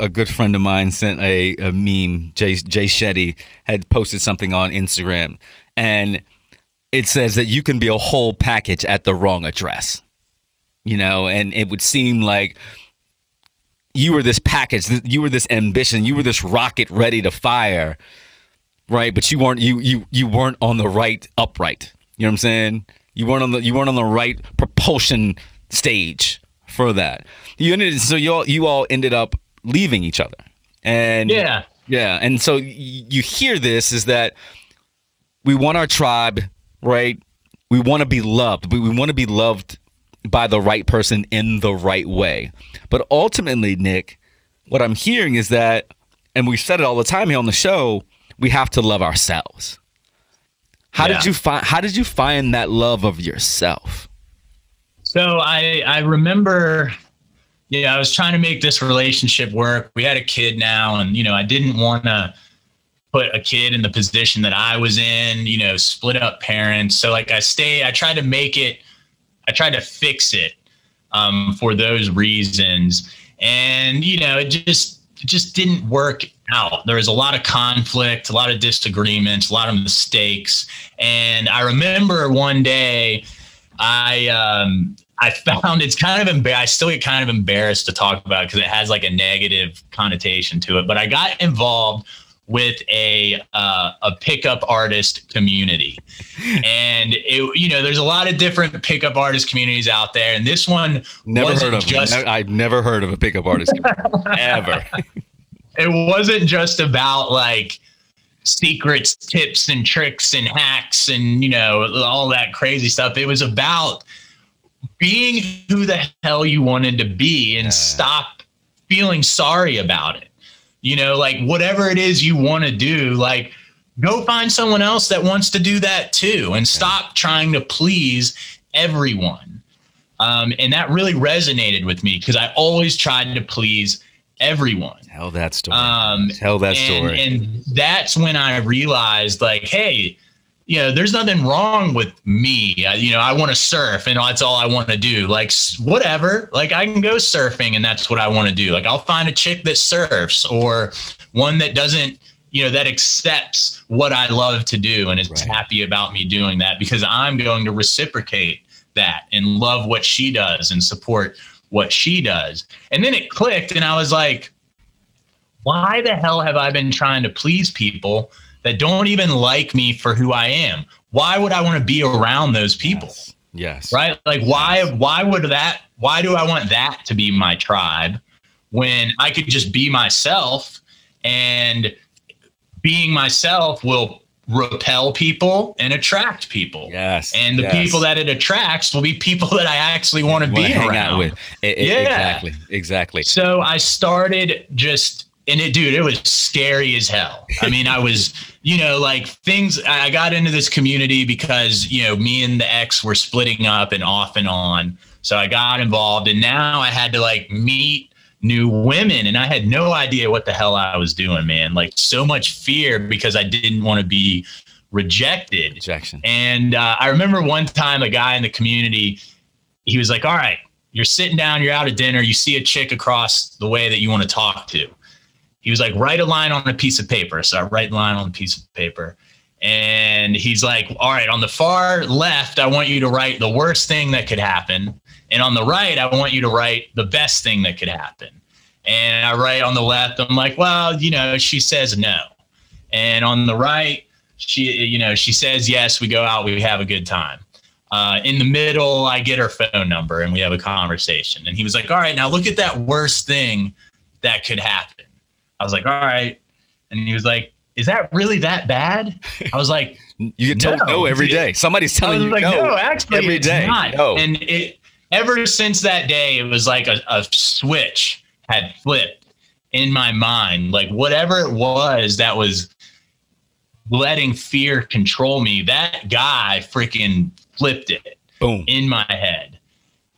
a, a good friend of mine sent a, a meme. Jay Jay Shetty had posted something on Instagram, and it says that you can be a whole package at the wrong address. You know, and it would seem like you were this package, you were this ambition, you were this rocket ready to fire, right? But you weren't you you you weren't on the right upright. You know what I'm saying? You weren't on the you weren't on the right propulsion stage for that. You ended so you all you all ended up leaving each other. And yeah. Yeah, and so you hear this is that we want our tribe, right? We want to be loved. We, we want to be loved by the right person in the right way. But ultimately, Nick, what I'm hearing is that, and we said it all the time here on the show, we have to love ourselves. How yeah. did you find how did you find that love of yourself? So I I remember yeah, I was trying to make this relationship work. We had a kid now and you know, I didn't want to put a kid in the position that I was in, you know, split up parents. So like I stay I tried to make it I tried to fix it um, for those reasons, and you know, it just it just didn't work out. There was a lot of conflict, a lot of disagreements, a lot of mistakes, and I remember one day I um, I found it's kind of embar- I still get kind of embarrassed to talk about because it, it has like a negative connotation to it. But I got involved with a uh, a pickup artist community, and it you know there's a lot of different pickup artist communities out there, and this one never heard of just ne- I've never heard of a pickup artist ever. It wasn't just about like secrets, tips, and tricks and hacks, and you know all that crazy stuff. It was about being who the hell you wanted to be and stop feeling sorry about it you know, like whatever it is you want to do, like go find someone else that wants to do that too and stop trying to please everyone. Um, and that really resonated with me because I always tried to please everyone. Tell that story. Um, Tell that and, story. And that's when I realized, like, hey, you know, there's nothing wrong with me. I, you know, I want to surf and that's all I want to do. Like, whatever. Like, I can go surfing and that's what I want to do. Like, I'll find a chick that surfs or one that doesn't, you know, that accepts what I love to do and is right. happy about me doing that because I'm going to reciprocate that and love what she does and support what she does. And then it clicked and I was like, why the hell have I been trying to please people? That don't even like me for who I am. Why would I want to be around those people? Yes. yes. Right? Like why yes. why would that why do I want that to be my tribe when I could just be myself and being myself will repel people and attract people. Yes. And the yes. people that it attracts will be people that I actually want to be around. with. It, it, Yeah. Exactly. Exactly. So I started just, and it, dude, it was scary as hell. I mean, I was, you know, like things, I got into this community because, you know, me and the ex were splitting up and off and on. So I got involved, and now I had to like meet new women, and I had no idea what the hell I was doing, man. Like so much fear because I didn't want to be rejected. Rejection. And uh, I remember one time a guy in the community, he was like, All right, you're sitting down, you're out at dinner, you see a chick across the way that you want to talk to. He was like, Write a line on a piece of paper. So I write a line on a piece of paper. And he's like, All right, on the far left, I want you to write the worst thing that could happen. And on the right, I want you to write the best thing that could happen. And I write on the left, I'm like, Well, you know, she says no. And on the right, she you know she says yes we go out we have a good time uh, in the middle i get her phone number and we have a conversation and he was like all right now look at that worst thing that could happen i was like all right and he was like is that really that bad i was like You get told no, No. every day. Somebody's I telling was you like, no, no, actually, every day. not. No. And it ever since that day, it was like a, a switch had flipped in my mind. Like whatever it was that was letting fear control me, that guy freaking flipped it Boom. in my head.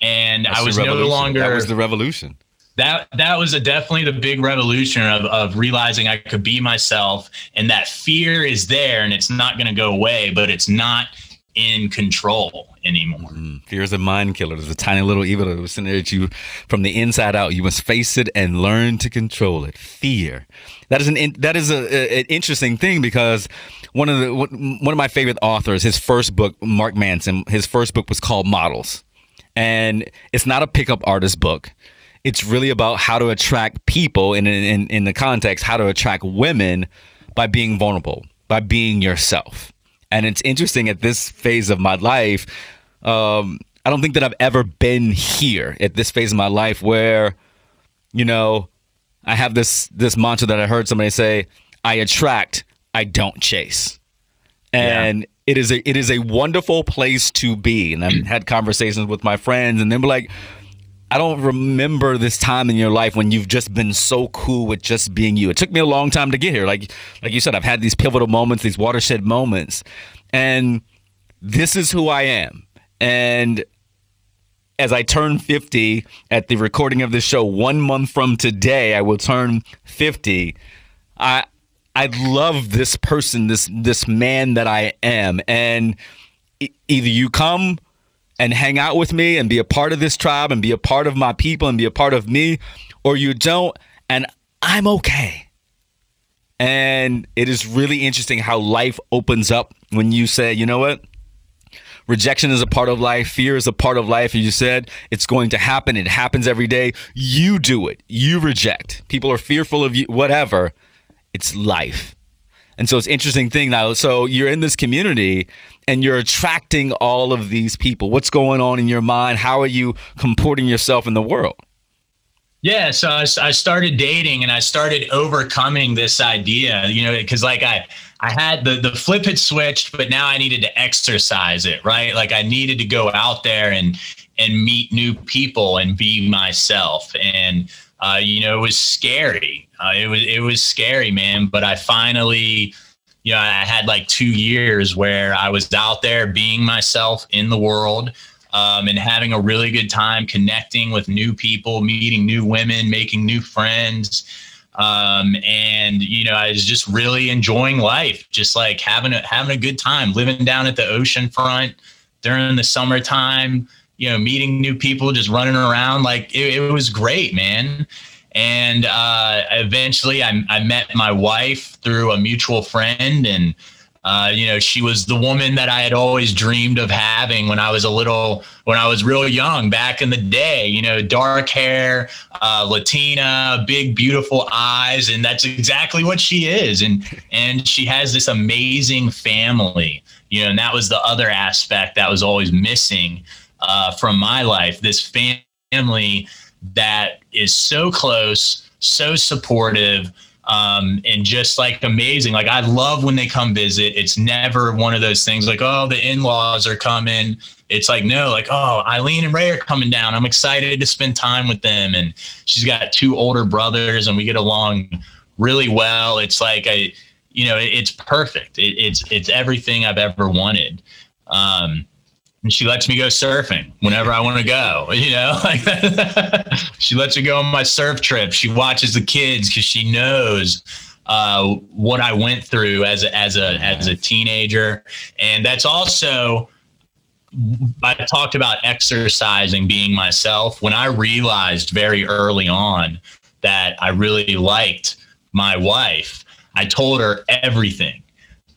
And That's I was no longer That was the revolution. That that was definitely the big revolution of, of realizing I could be myself and that fear is there and it's not going to go away, but it's not in control anymore. Mm, Fear is a mind killer. There's a tiny little evil that was sitting at you from the inside out. You must face it and learn to control it. Fear. That is an that is a, a- an interesting thing because one of the one of my favorite authors, his first book, Mark Manson, his first book was called Models, and it's not a pickup artist book. It's really about how to attract people, and in, in, in the context, how to attract women by being vulnerable, by being yourself. And it's interesting at this phase of my life. Um, I don't think that I've ever been here at this phase of my life where, you know, I have this this mantra that I heard somebody say: "I attract, I don't chase." And it is a it is a wonderful place to be. And I've had conversations with my friends, and they're like, I don't remember this time in your life when you've just been so cool with just being you. It took me a long time to get here. Like like you said, I've had these pivotal moments, these watershed moments. And this is who I am. And as I turn 50 at the recording of this show, one month from today, I will turn 50. I I love this person, this this man that I am. And e- either you come and hang out with me and be a part of this tribe and be a part of my people and be a part of me, or you don't, and I'm okay. And it is really interesting how life opens up when you say, you know what? Rejection is a part of life. Fear is a part of life. You said it's going to happen. It happens every day. You do it. You reject. People are fearful of you, whatever. It's life. And so it's interesting thing now. So you're in this community and you're attracting all of these people. What's going on in your mind? How are you comporting yourself in the world? Yeah, so I, I started dating and I started overcoming this idea, you know, because like I I had the the flip had switched, but now I needed to exercise it, right? Like I needed to go out there and and meet new people and be myself, and uh, you know, it was scary. Uh, it was it was scary, man. But I finally, you know, I had like two years where I was out there being myself in the world um, and having a really good time connecting with new people, meeting new women, making new friends. Um, and you know, I was just really enjoying life, just like having a having a good time, living down at the ocean front during the summertime, you know, meeting new people, just running around. Like it, it was great, man. And uh, eventually I, I met my wife through a mutual friend and uh, you know, she was the woman that I had always dreamed of having when I was a little, when I was real young back in the day. You know, dark hair, uh, Latina, big beautiful eyes, and that's exactly what she is. And and she has this amazing family. You know, and that was the other aspect that was always missing uh, from my life. This family that is so close, so supportive, um, and just like amazing. Like I love when they come visit. It's never one of those things like, oh, the in-laws are coming. It's like, no, like, oh, Eileen and Ray are coming down. I'm excited to spend time with them. And she's got two older brothers and we get along really well. It's like I, you know, it's perfect. It, it's it's everything I've ever wanted. Um, and she lets me go surfing whenever I want to go. You know, like she lets me go on my surf trip. She watches the kids because she knows uh, what I went through as a, as a as a teenager, and that's also. I talked about exercising being myself. When I realized very early on that I really liked my wife, I told her everything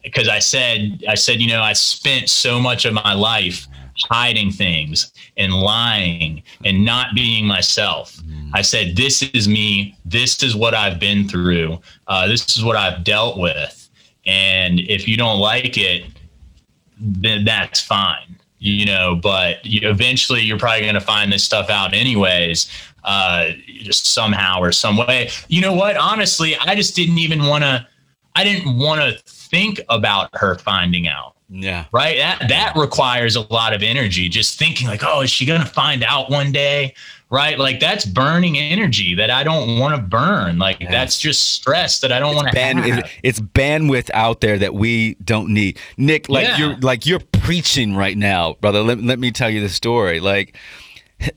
because I said, I said, you know, I spent so much of my life hiding things and lying and not being myself. I said, This is me. This is what I've been through. Uh, this is what I've dealt with. And if you don't like it, then that's fine, you know. But you, eventually, you're probably going to find this stuff out, anyways, uh, just somehow or some way. You know what? Honestly, I just didn't even want to, I didn't want to think about her finding out. Yeah. Right. That that requires a lot of energy. Just thinking like, oh, is she gonna find out one day? Right. Like that's burning energy that I don't want to burn. Like Yeah. that's just stress that I don't want to Band, have. it- it's bandwidth out there that we don't need. Nick, like Yeah. you're like you're preaching right now, brother. Let, let me tell you the story. Like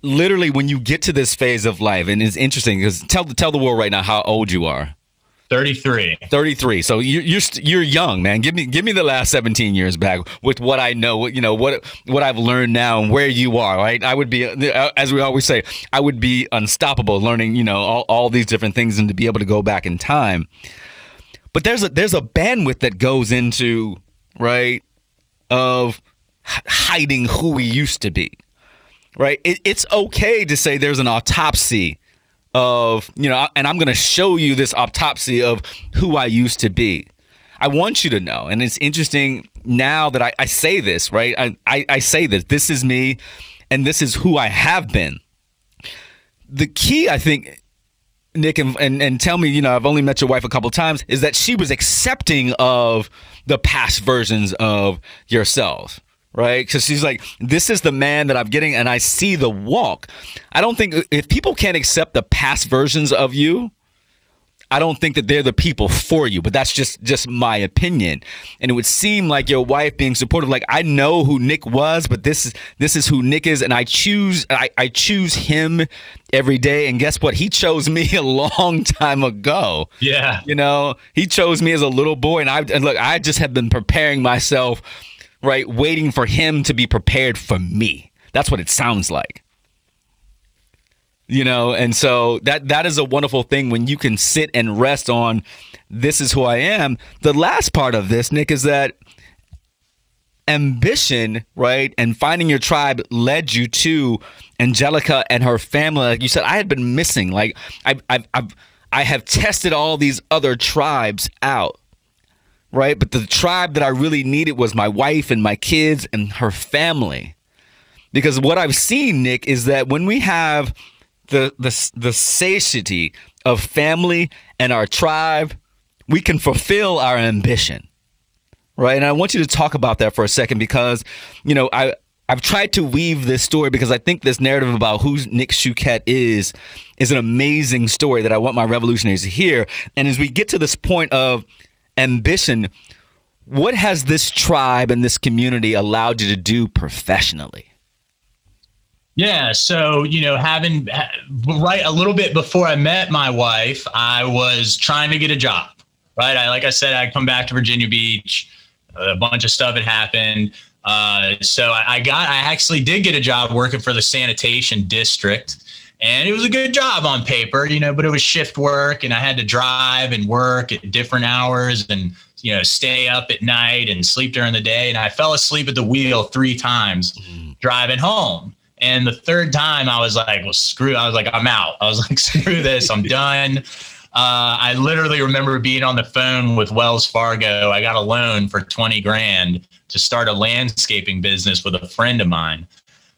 literally when you get to this phase of life, and it's interesting because tell tell the world right now how old you are. 33. 33 so you're you're, you're young man. Give me give me the last 17 years back with what i know you know what what i've learned now and where you are right? I would be uh, as we always say i would be unstoppable learning you know all, all these different things and to be able to go back in time. But there's a there's a bandwidth that goes into right of hiding who we used to be right? It, it's okay to say there's an autopsy of you know and i'm going to show you this autopsy of who i used to be. I want you to know and it's interesting now that i, I say this right? I, I, I say this this is me and this is who i have been. The key i think nick and, and, and tell me you know i've only met your wife a couple times is that she was accepting of the past versions of yourself right? Because she's like, this is the man that I'm getting, and I see the walk. I don't think if people can't accept the past versions of you, I don't think that they're the people for you. But that's just just my opinion. And it would seem like your wife being supportive, like I know who Nick was, but this is this is who Nick is, and I choose I, I choose him every day. And guess what? He chose me a long time ago. Yeah. You know, he chose me as a little boy, and I and look, I just have been preparing myself, right, waiting for him to be prepared for me. That's what it sounds like. You know, and so that that is a wonderful thing when you can sit and rest on this is who I am. The last part of this, Nick, is that ambition, right, and finding your tribe led you to Angelica and her family. Like you said, I had been missing. Like I've, I've, I've I have tested all these other tribes out, right? But the tribe that I really needed was my wife and my kids and her family. Because what I've seen, Nick, is that when we have the the the satiety of family and our tribe, we can fulfill our ambition right? And I want you to talk about that for a second because, you know, I I've tried to weave this story because I think this narrative about who Nick Shucet is is an amazing story that I want my revolutionaries to hear. And as we get to this point of ambition, what has this tribe and this community allowed you to do professionally? Yeah. So, you know, having right a little bit before I met my wife, I was trying to get a job, right? I, like I said, I'd come back to Virginia Beach. A bunch of stuff had happened. Uh, so I, I got, I actually did get a job working for the sanitation district. And it was a good job on paper, you know, but it was shift work and I had to drive and work at different hours and, you know, stay up at night and sleep during the day. And I fell asleep at the wheel three times driving home. And the third time I was like, well, screw, I was like, I'm out. I was like, screw this, I'm done. Uh, I literally remember being on the phone with Wells Fargo. I got a loan for 20 grand to start a landscaping business with a friend of mine.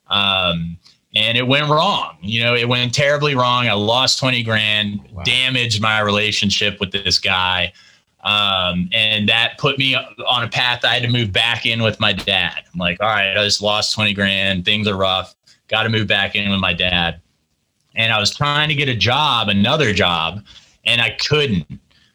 Um, and it went wrong. You know, it went terribly wrong. I lost 20 grand, wow. damaged my relationship with this guy. Um, and that put me on a path. I had to move back in with my dad. I'm like, all right, I just lost 20 grand. Things are rough. Got to move back in with my dad. And I was trying to get a job, another job, and I couldn't.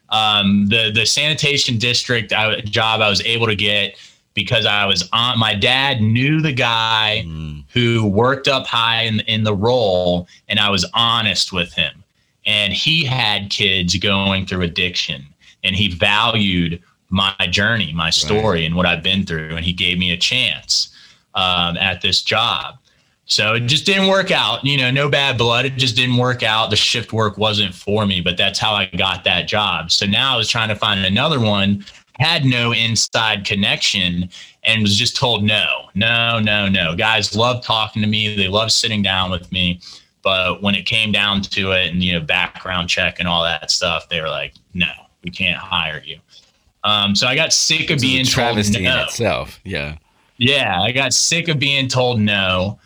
Um, the the sanitation district I, job I was able to get because I was on. My dad knew the guy mm. who worked up high in in the role, and I was honest with him. And he had kids going through addiction and he valued my journey, my story, right. and what I've been through, and he gave me a chance um, at this job. So it just didn't work out. You know, no bad blood. It just didn't work out. The shift work wasn't for me, but that's how I got that job. So now I was trying to find another one, had no inside connection, and was just told no, no, no, no. Guys love talking to me. They love sitting down with me. But when it came down to it and, you know, background check and all that stuff, they were like, no, we can't hire you. Um, so I got sick of being told no. in itself. Yeah. Yeah, I got sick of being told no,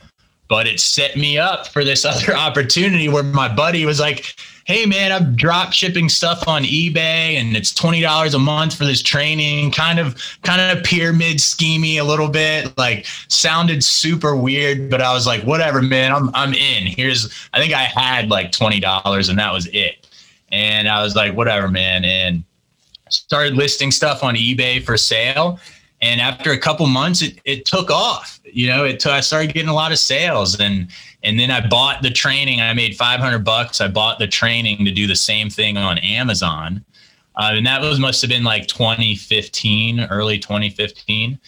but it set me up for this other opportunity where my buddy was like, "Hey man, I'm drop shipping stuff on eBay and it's $20 a month for this training." Kind of kind of pyramid schemy a little bit, like sounded super weird, but I was like, "Whatever, man. I'm I'm in." Here's I think I had like $20 and that was it. And I was like, whatever, man. And started listing stuff on eBay for sale. And after a couple months, it, it took off. You know, it t- I started getting a lot of sales, and and then I bought the training. I made 500 bucks. I bought the training to do the same thing on Amazon, uh, and that was must have been like 2015, early 2015.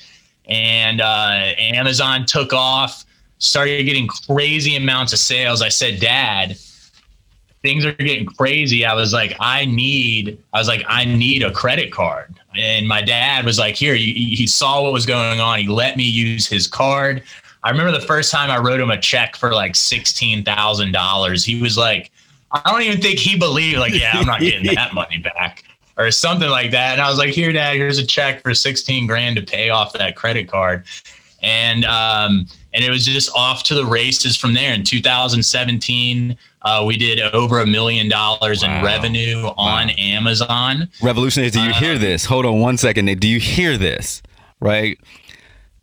And uh, Amazon took off, started getting crazy amounts of sales. I said, Dad, things are getting crazy. I was like, I need, I was like, I need a credit card. And my dad was like, here, he, he saw what was going on. He let me use his card. I remember the first time I wrote him a check for like $16,000. He was like, I don't even think he believed, like, yeah, I'm not getting that money back or something like that. And I was like, here, dad, here's a check for 16 grand to pay off that credit card. And, um, and it was just off to the races from there. In 2017, uh, we did over a million dollars wow. in revenue wow. on Amazon. Revolutionaries, do you uh, hear this? Hold on one second. Do you hear this? Right?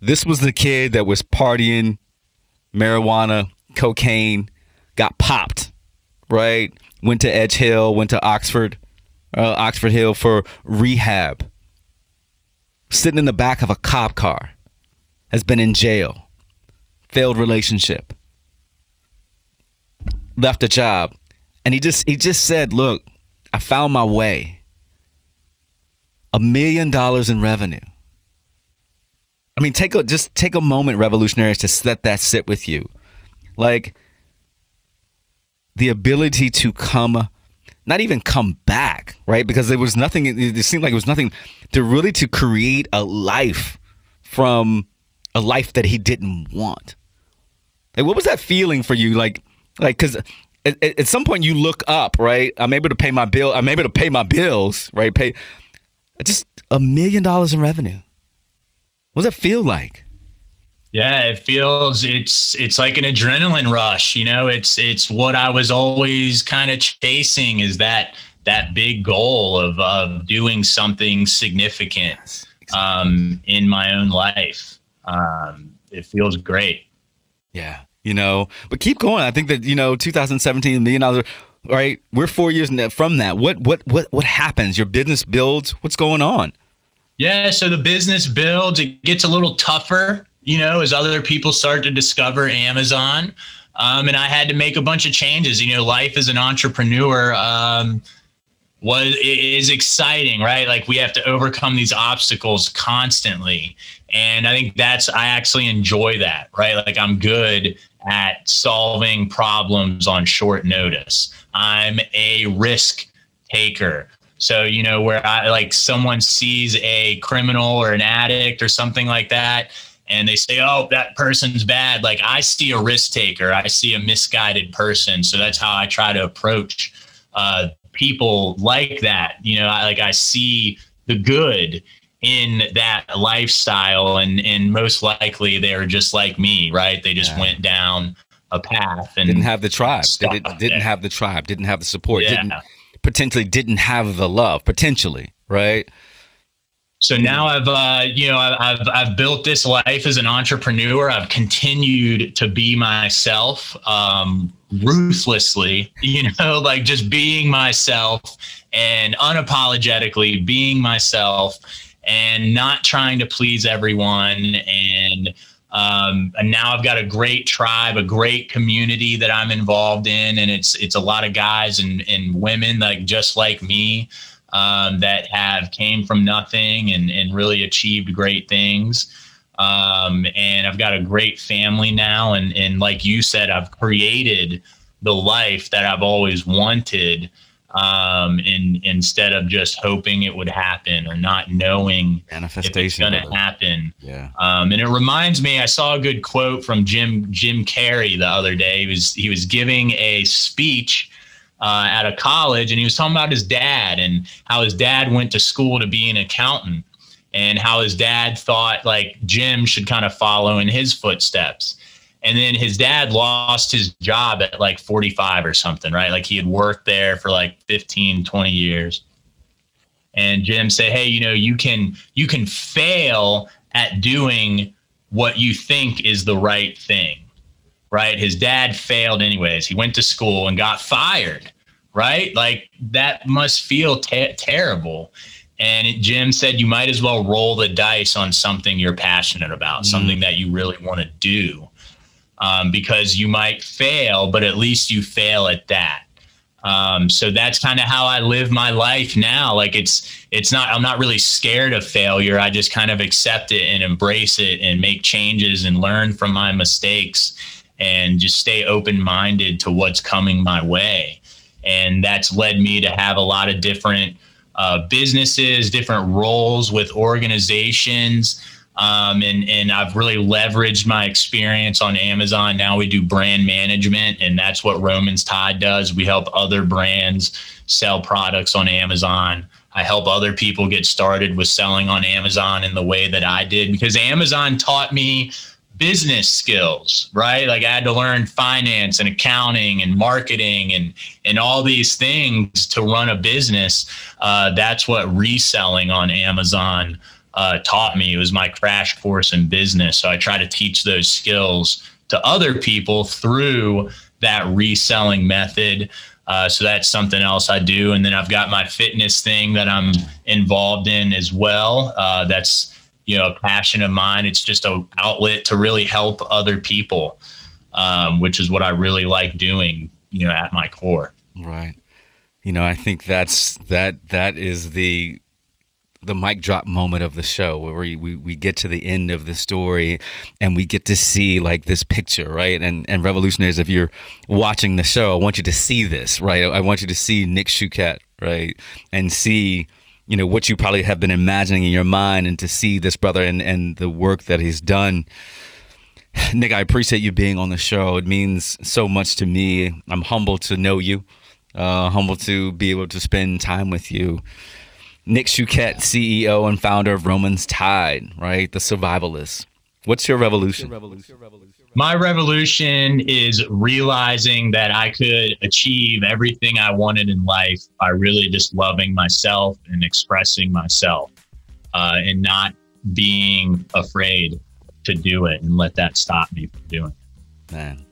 This was the kid that was partying, marijuana, cocaine, got popped, right? Went to Edge Hill, went to Oxford, uh, Oxford Hill for rehab. Sitting in the back of a cop car, has been in jail failed relationship, left a job, and he just he just said, "Look, I found my way. A million dollars in revenue." I mean, take a just take a moment, revolutionaries, to let that sit with you, like the ability to come, not even come back, right? Because there was nothing. It seemed like it was nothing to really to create a life from a life that he didn't want. Like, what was that feeling for you? Like, like, cause at, at, some point you look up, right? I'm able to pay my bill. I'm able to pay my bills, right? Pay just a million dollars in revenue. What does that feel like? Yeah, it feels it's it's like an adrenaline rush. You know, it's it's what I was always kind of chasing is that that big goal of of doing something significant um, in my own life. Um, it feels great. Yeah you know. But keep going. I think that you know, 2017 million dollars. Right, we're four years from that. What what what what happens? Your business builds. What's going on? Yeah, so the business builds. It gets a little tougher, you know, as other people start to discover Amazon. Um, and I had to make a bunch of changes. You know, life as an entrepreneur um, was is exciting, right? Like we have to overcome these obstacles constantly, and I think that's I actually enjoy that, right? Like I'm good at solving problems on short notice. I'm a risk taker. So, you know, where I like someone sees a criminal or an addict or something like that, and they say, oh, that person's bad. Like I see a risk taker, I see a misguided person. So that's how I try to approach uh, people like that. You know, I, like I see the good in that lifestyle and and most likely they're just like me right they just yeah. went down a path and didn't have the tribe. They didn't, didn't have the tribe. Didn't have the support. Yeah. Didn't potentially didn't have the love. Potentially, right? So now I've, uh, you know, I've I've built this life as an entrepreneur. I've continued to be myself, um, ruthlessly. You know, like just being myself and unapologetically being myself, and not trying to please everyone. And um, and now I've got a great tribe, a great community that I'm involved in, and it's it's a lot of guys and and women like just like me um, that have came from nothing and, and really achieved great things. Um, and I've got a great family now. And, and like you said, I've created the life that I've always wanted. Um, in, instead of just hoping it would happen or not knowing if it's going to happen. Yeah. Um, and it reminds me, I saw a good quote from Jim Jim Carrey the other day. He was he was giving a speech uh, at a college, and he was talking about his dad and how his dad went to school to be an accountant, and how his dad thought like Jim should kind of follow in his footsteps. And then his dad lost his job at like 45 or something, right? Like he had worked there for like 15, 20 years and Jim said, "Hey, you know, you can you can fail at doing what you think is the right thing." Right? His dad failed anyways. He went to school and got fired, right? Like that must feel te- terrible. And Jim said you might as well roll the dice on something you're passionate about, something that you really want to do. Um, because you might fail, but at least you fail at that. Um, so that's kind of how I live my life now. Like it's it's not I'm not really scared of failure. I just kind of accept it and embrace it and make changes and learn from my mistakes and just stay open minded to what's coming my way. And that's led me to have a lot of different uh, businesses, different roles with organizations. Um, and and I've really leveraged my experience on Amazon. Now we do brand management, and that's what Roman's Tide does. We help other brands sell products on Amazon. I help other people get started with selling on Amazon in the way that I did because Amazon taught me business skills, right? Like I had to learn finance and accounting and marketing and and all these things to run a business. Uh, that's what reselling on Amazon uh, taught me. It was my crash course in business. So I try to teach those skills to other people through that reselling method. Uh, so that's something else I do. And then I've got my fitness thing that I'm involved in as well. Uh, that's you know a passion of mine. It's just a outlet to really help other people, um, which is what I really like doing. You know, at my core. Right. You know, I think that's that that is the the mic drop moment of the show where we, we, we get to the end of the story and we get to see like this picture, right? And and revolutionaries, if you're watching the show, I want you to see this, right? I want you to see Nick Shucet, right? And see, you know, what you probably have been imagining in your mind and to see this brother and, and the work that he's done. Nick, I appreciate you being on the show. It means so much to me. I'm humbled to know you, uh, humbled to be able to spend time with you. Nick Shucet, CEO and founder of Roman's Tide, right? The survivalist. What's your revolution? My revolution is realizing that I could achieve everything I wanted in life by really just loving myself and expressing myself uh, and not being afraid to do it and let that stop me from doing it. Man,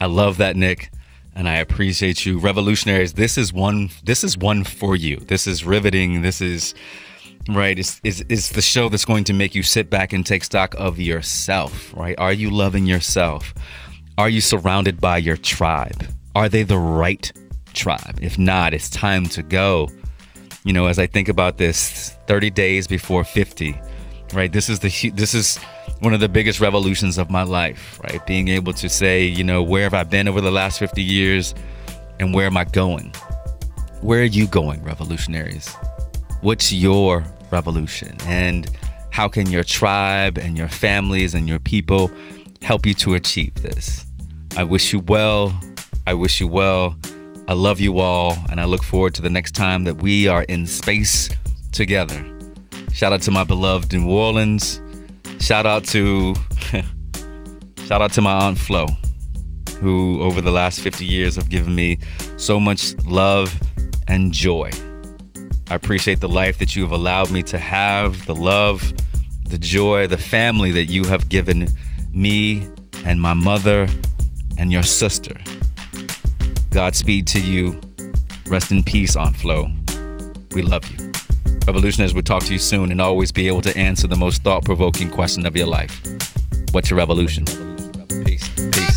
I love that, Nick, and I appreciate you. Revolutionaries, this is one. This is one for you. This is riveting. This is right. It's, it's, it's the show that's going to make you sit back and take stock of yourself. Right? Are you loving yourself? Are you surrounded by your tribe? Are they the right tribe? If not, it's time to go. You know, as I think about this, 30 days before 50, right? This is the this is one of the biggest revolutions of my life, right? Being able to say, you know, where have I been over the last 50 years and where am I going? Where are you going, revolutionaries? What's your revolution? And how can your tribe and your families and your people help you to achieve this? I wish you well. I wish you well. I love you all, and I look forward to the next time that we are in space together. Shout out to my beloved New Orleans. Shout out to shout out to my aunt Flo. who over the last 50 years have given me so much love and joy. I appreciate the life that you have allowed me to have, the love, the joy, the family that you have given me and my mother and your sister. Godspeed to you. Rest in peace, Aunt Flo. We love you. Revolutionaries will talk to you soon and always be able to answer the most thought provoking question of your life What's your revolution? Peace. Peace.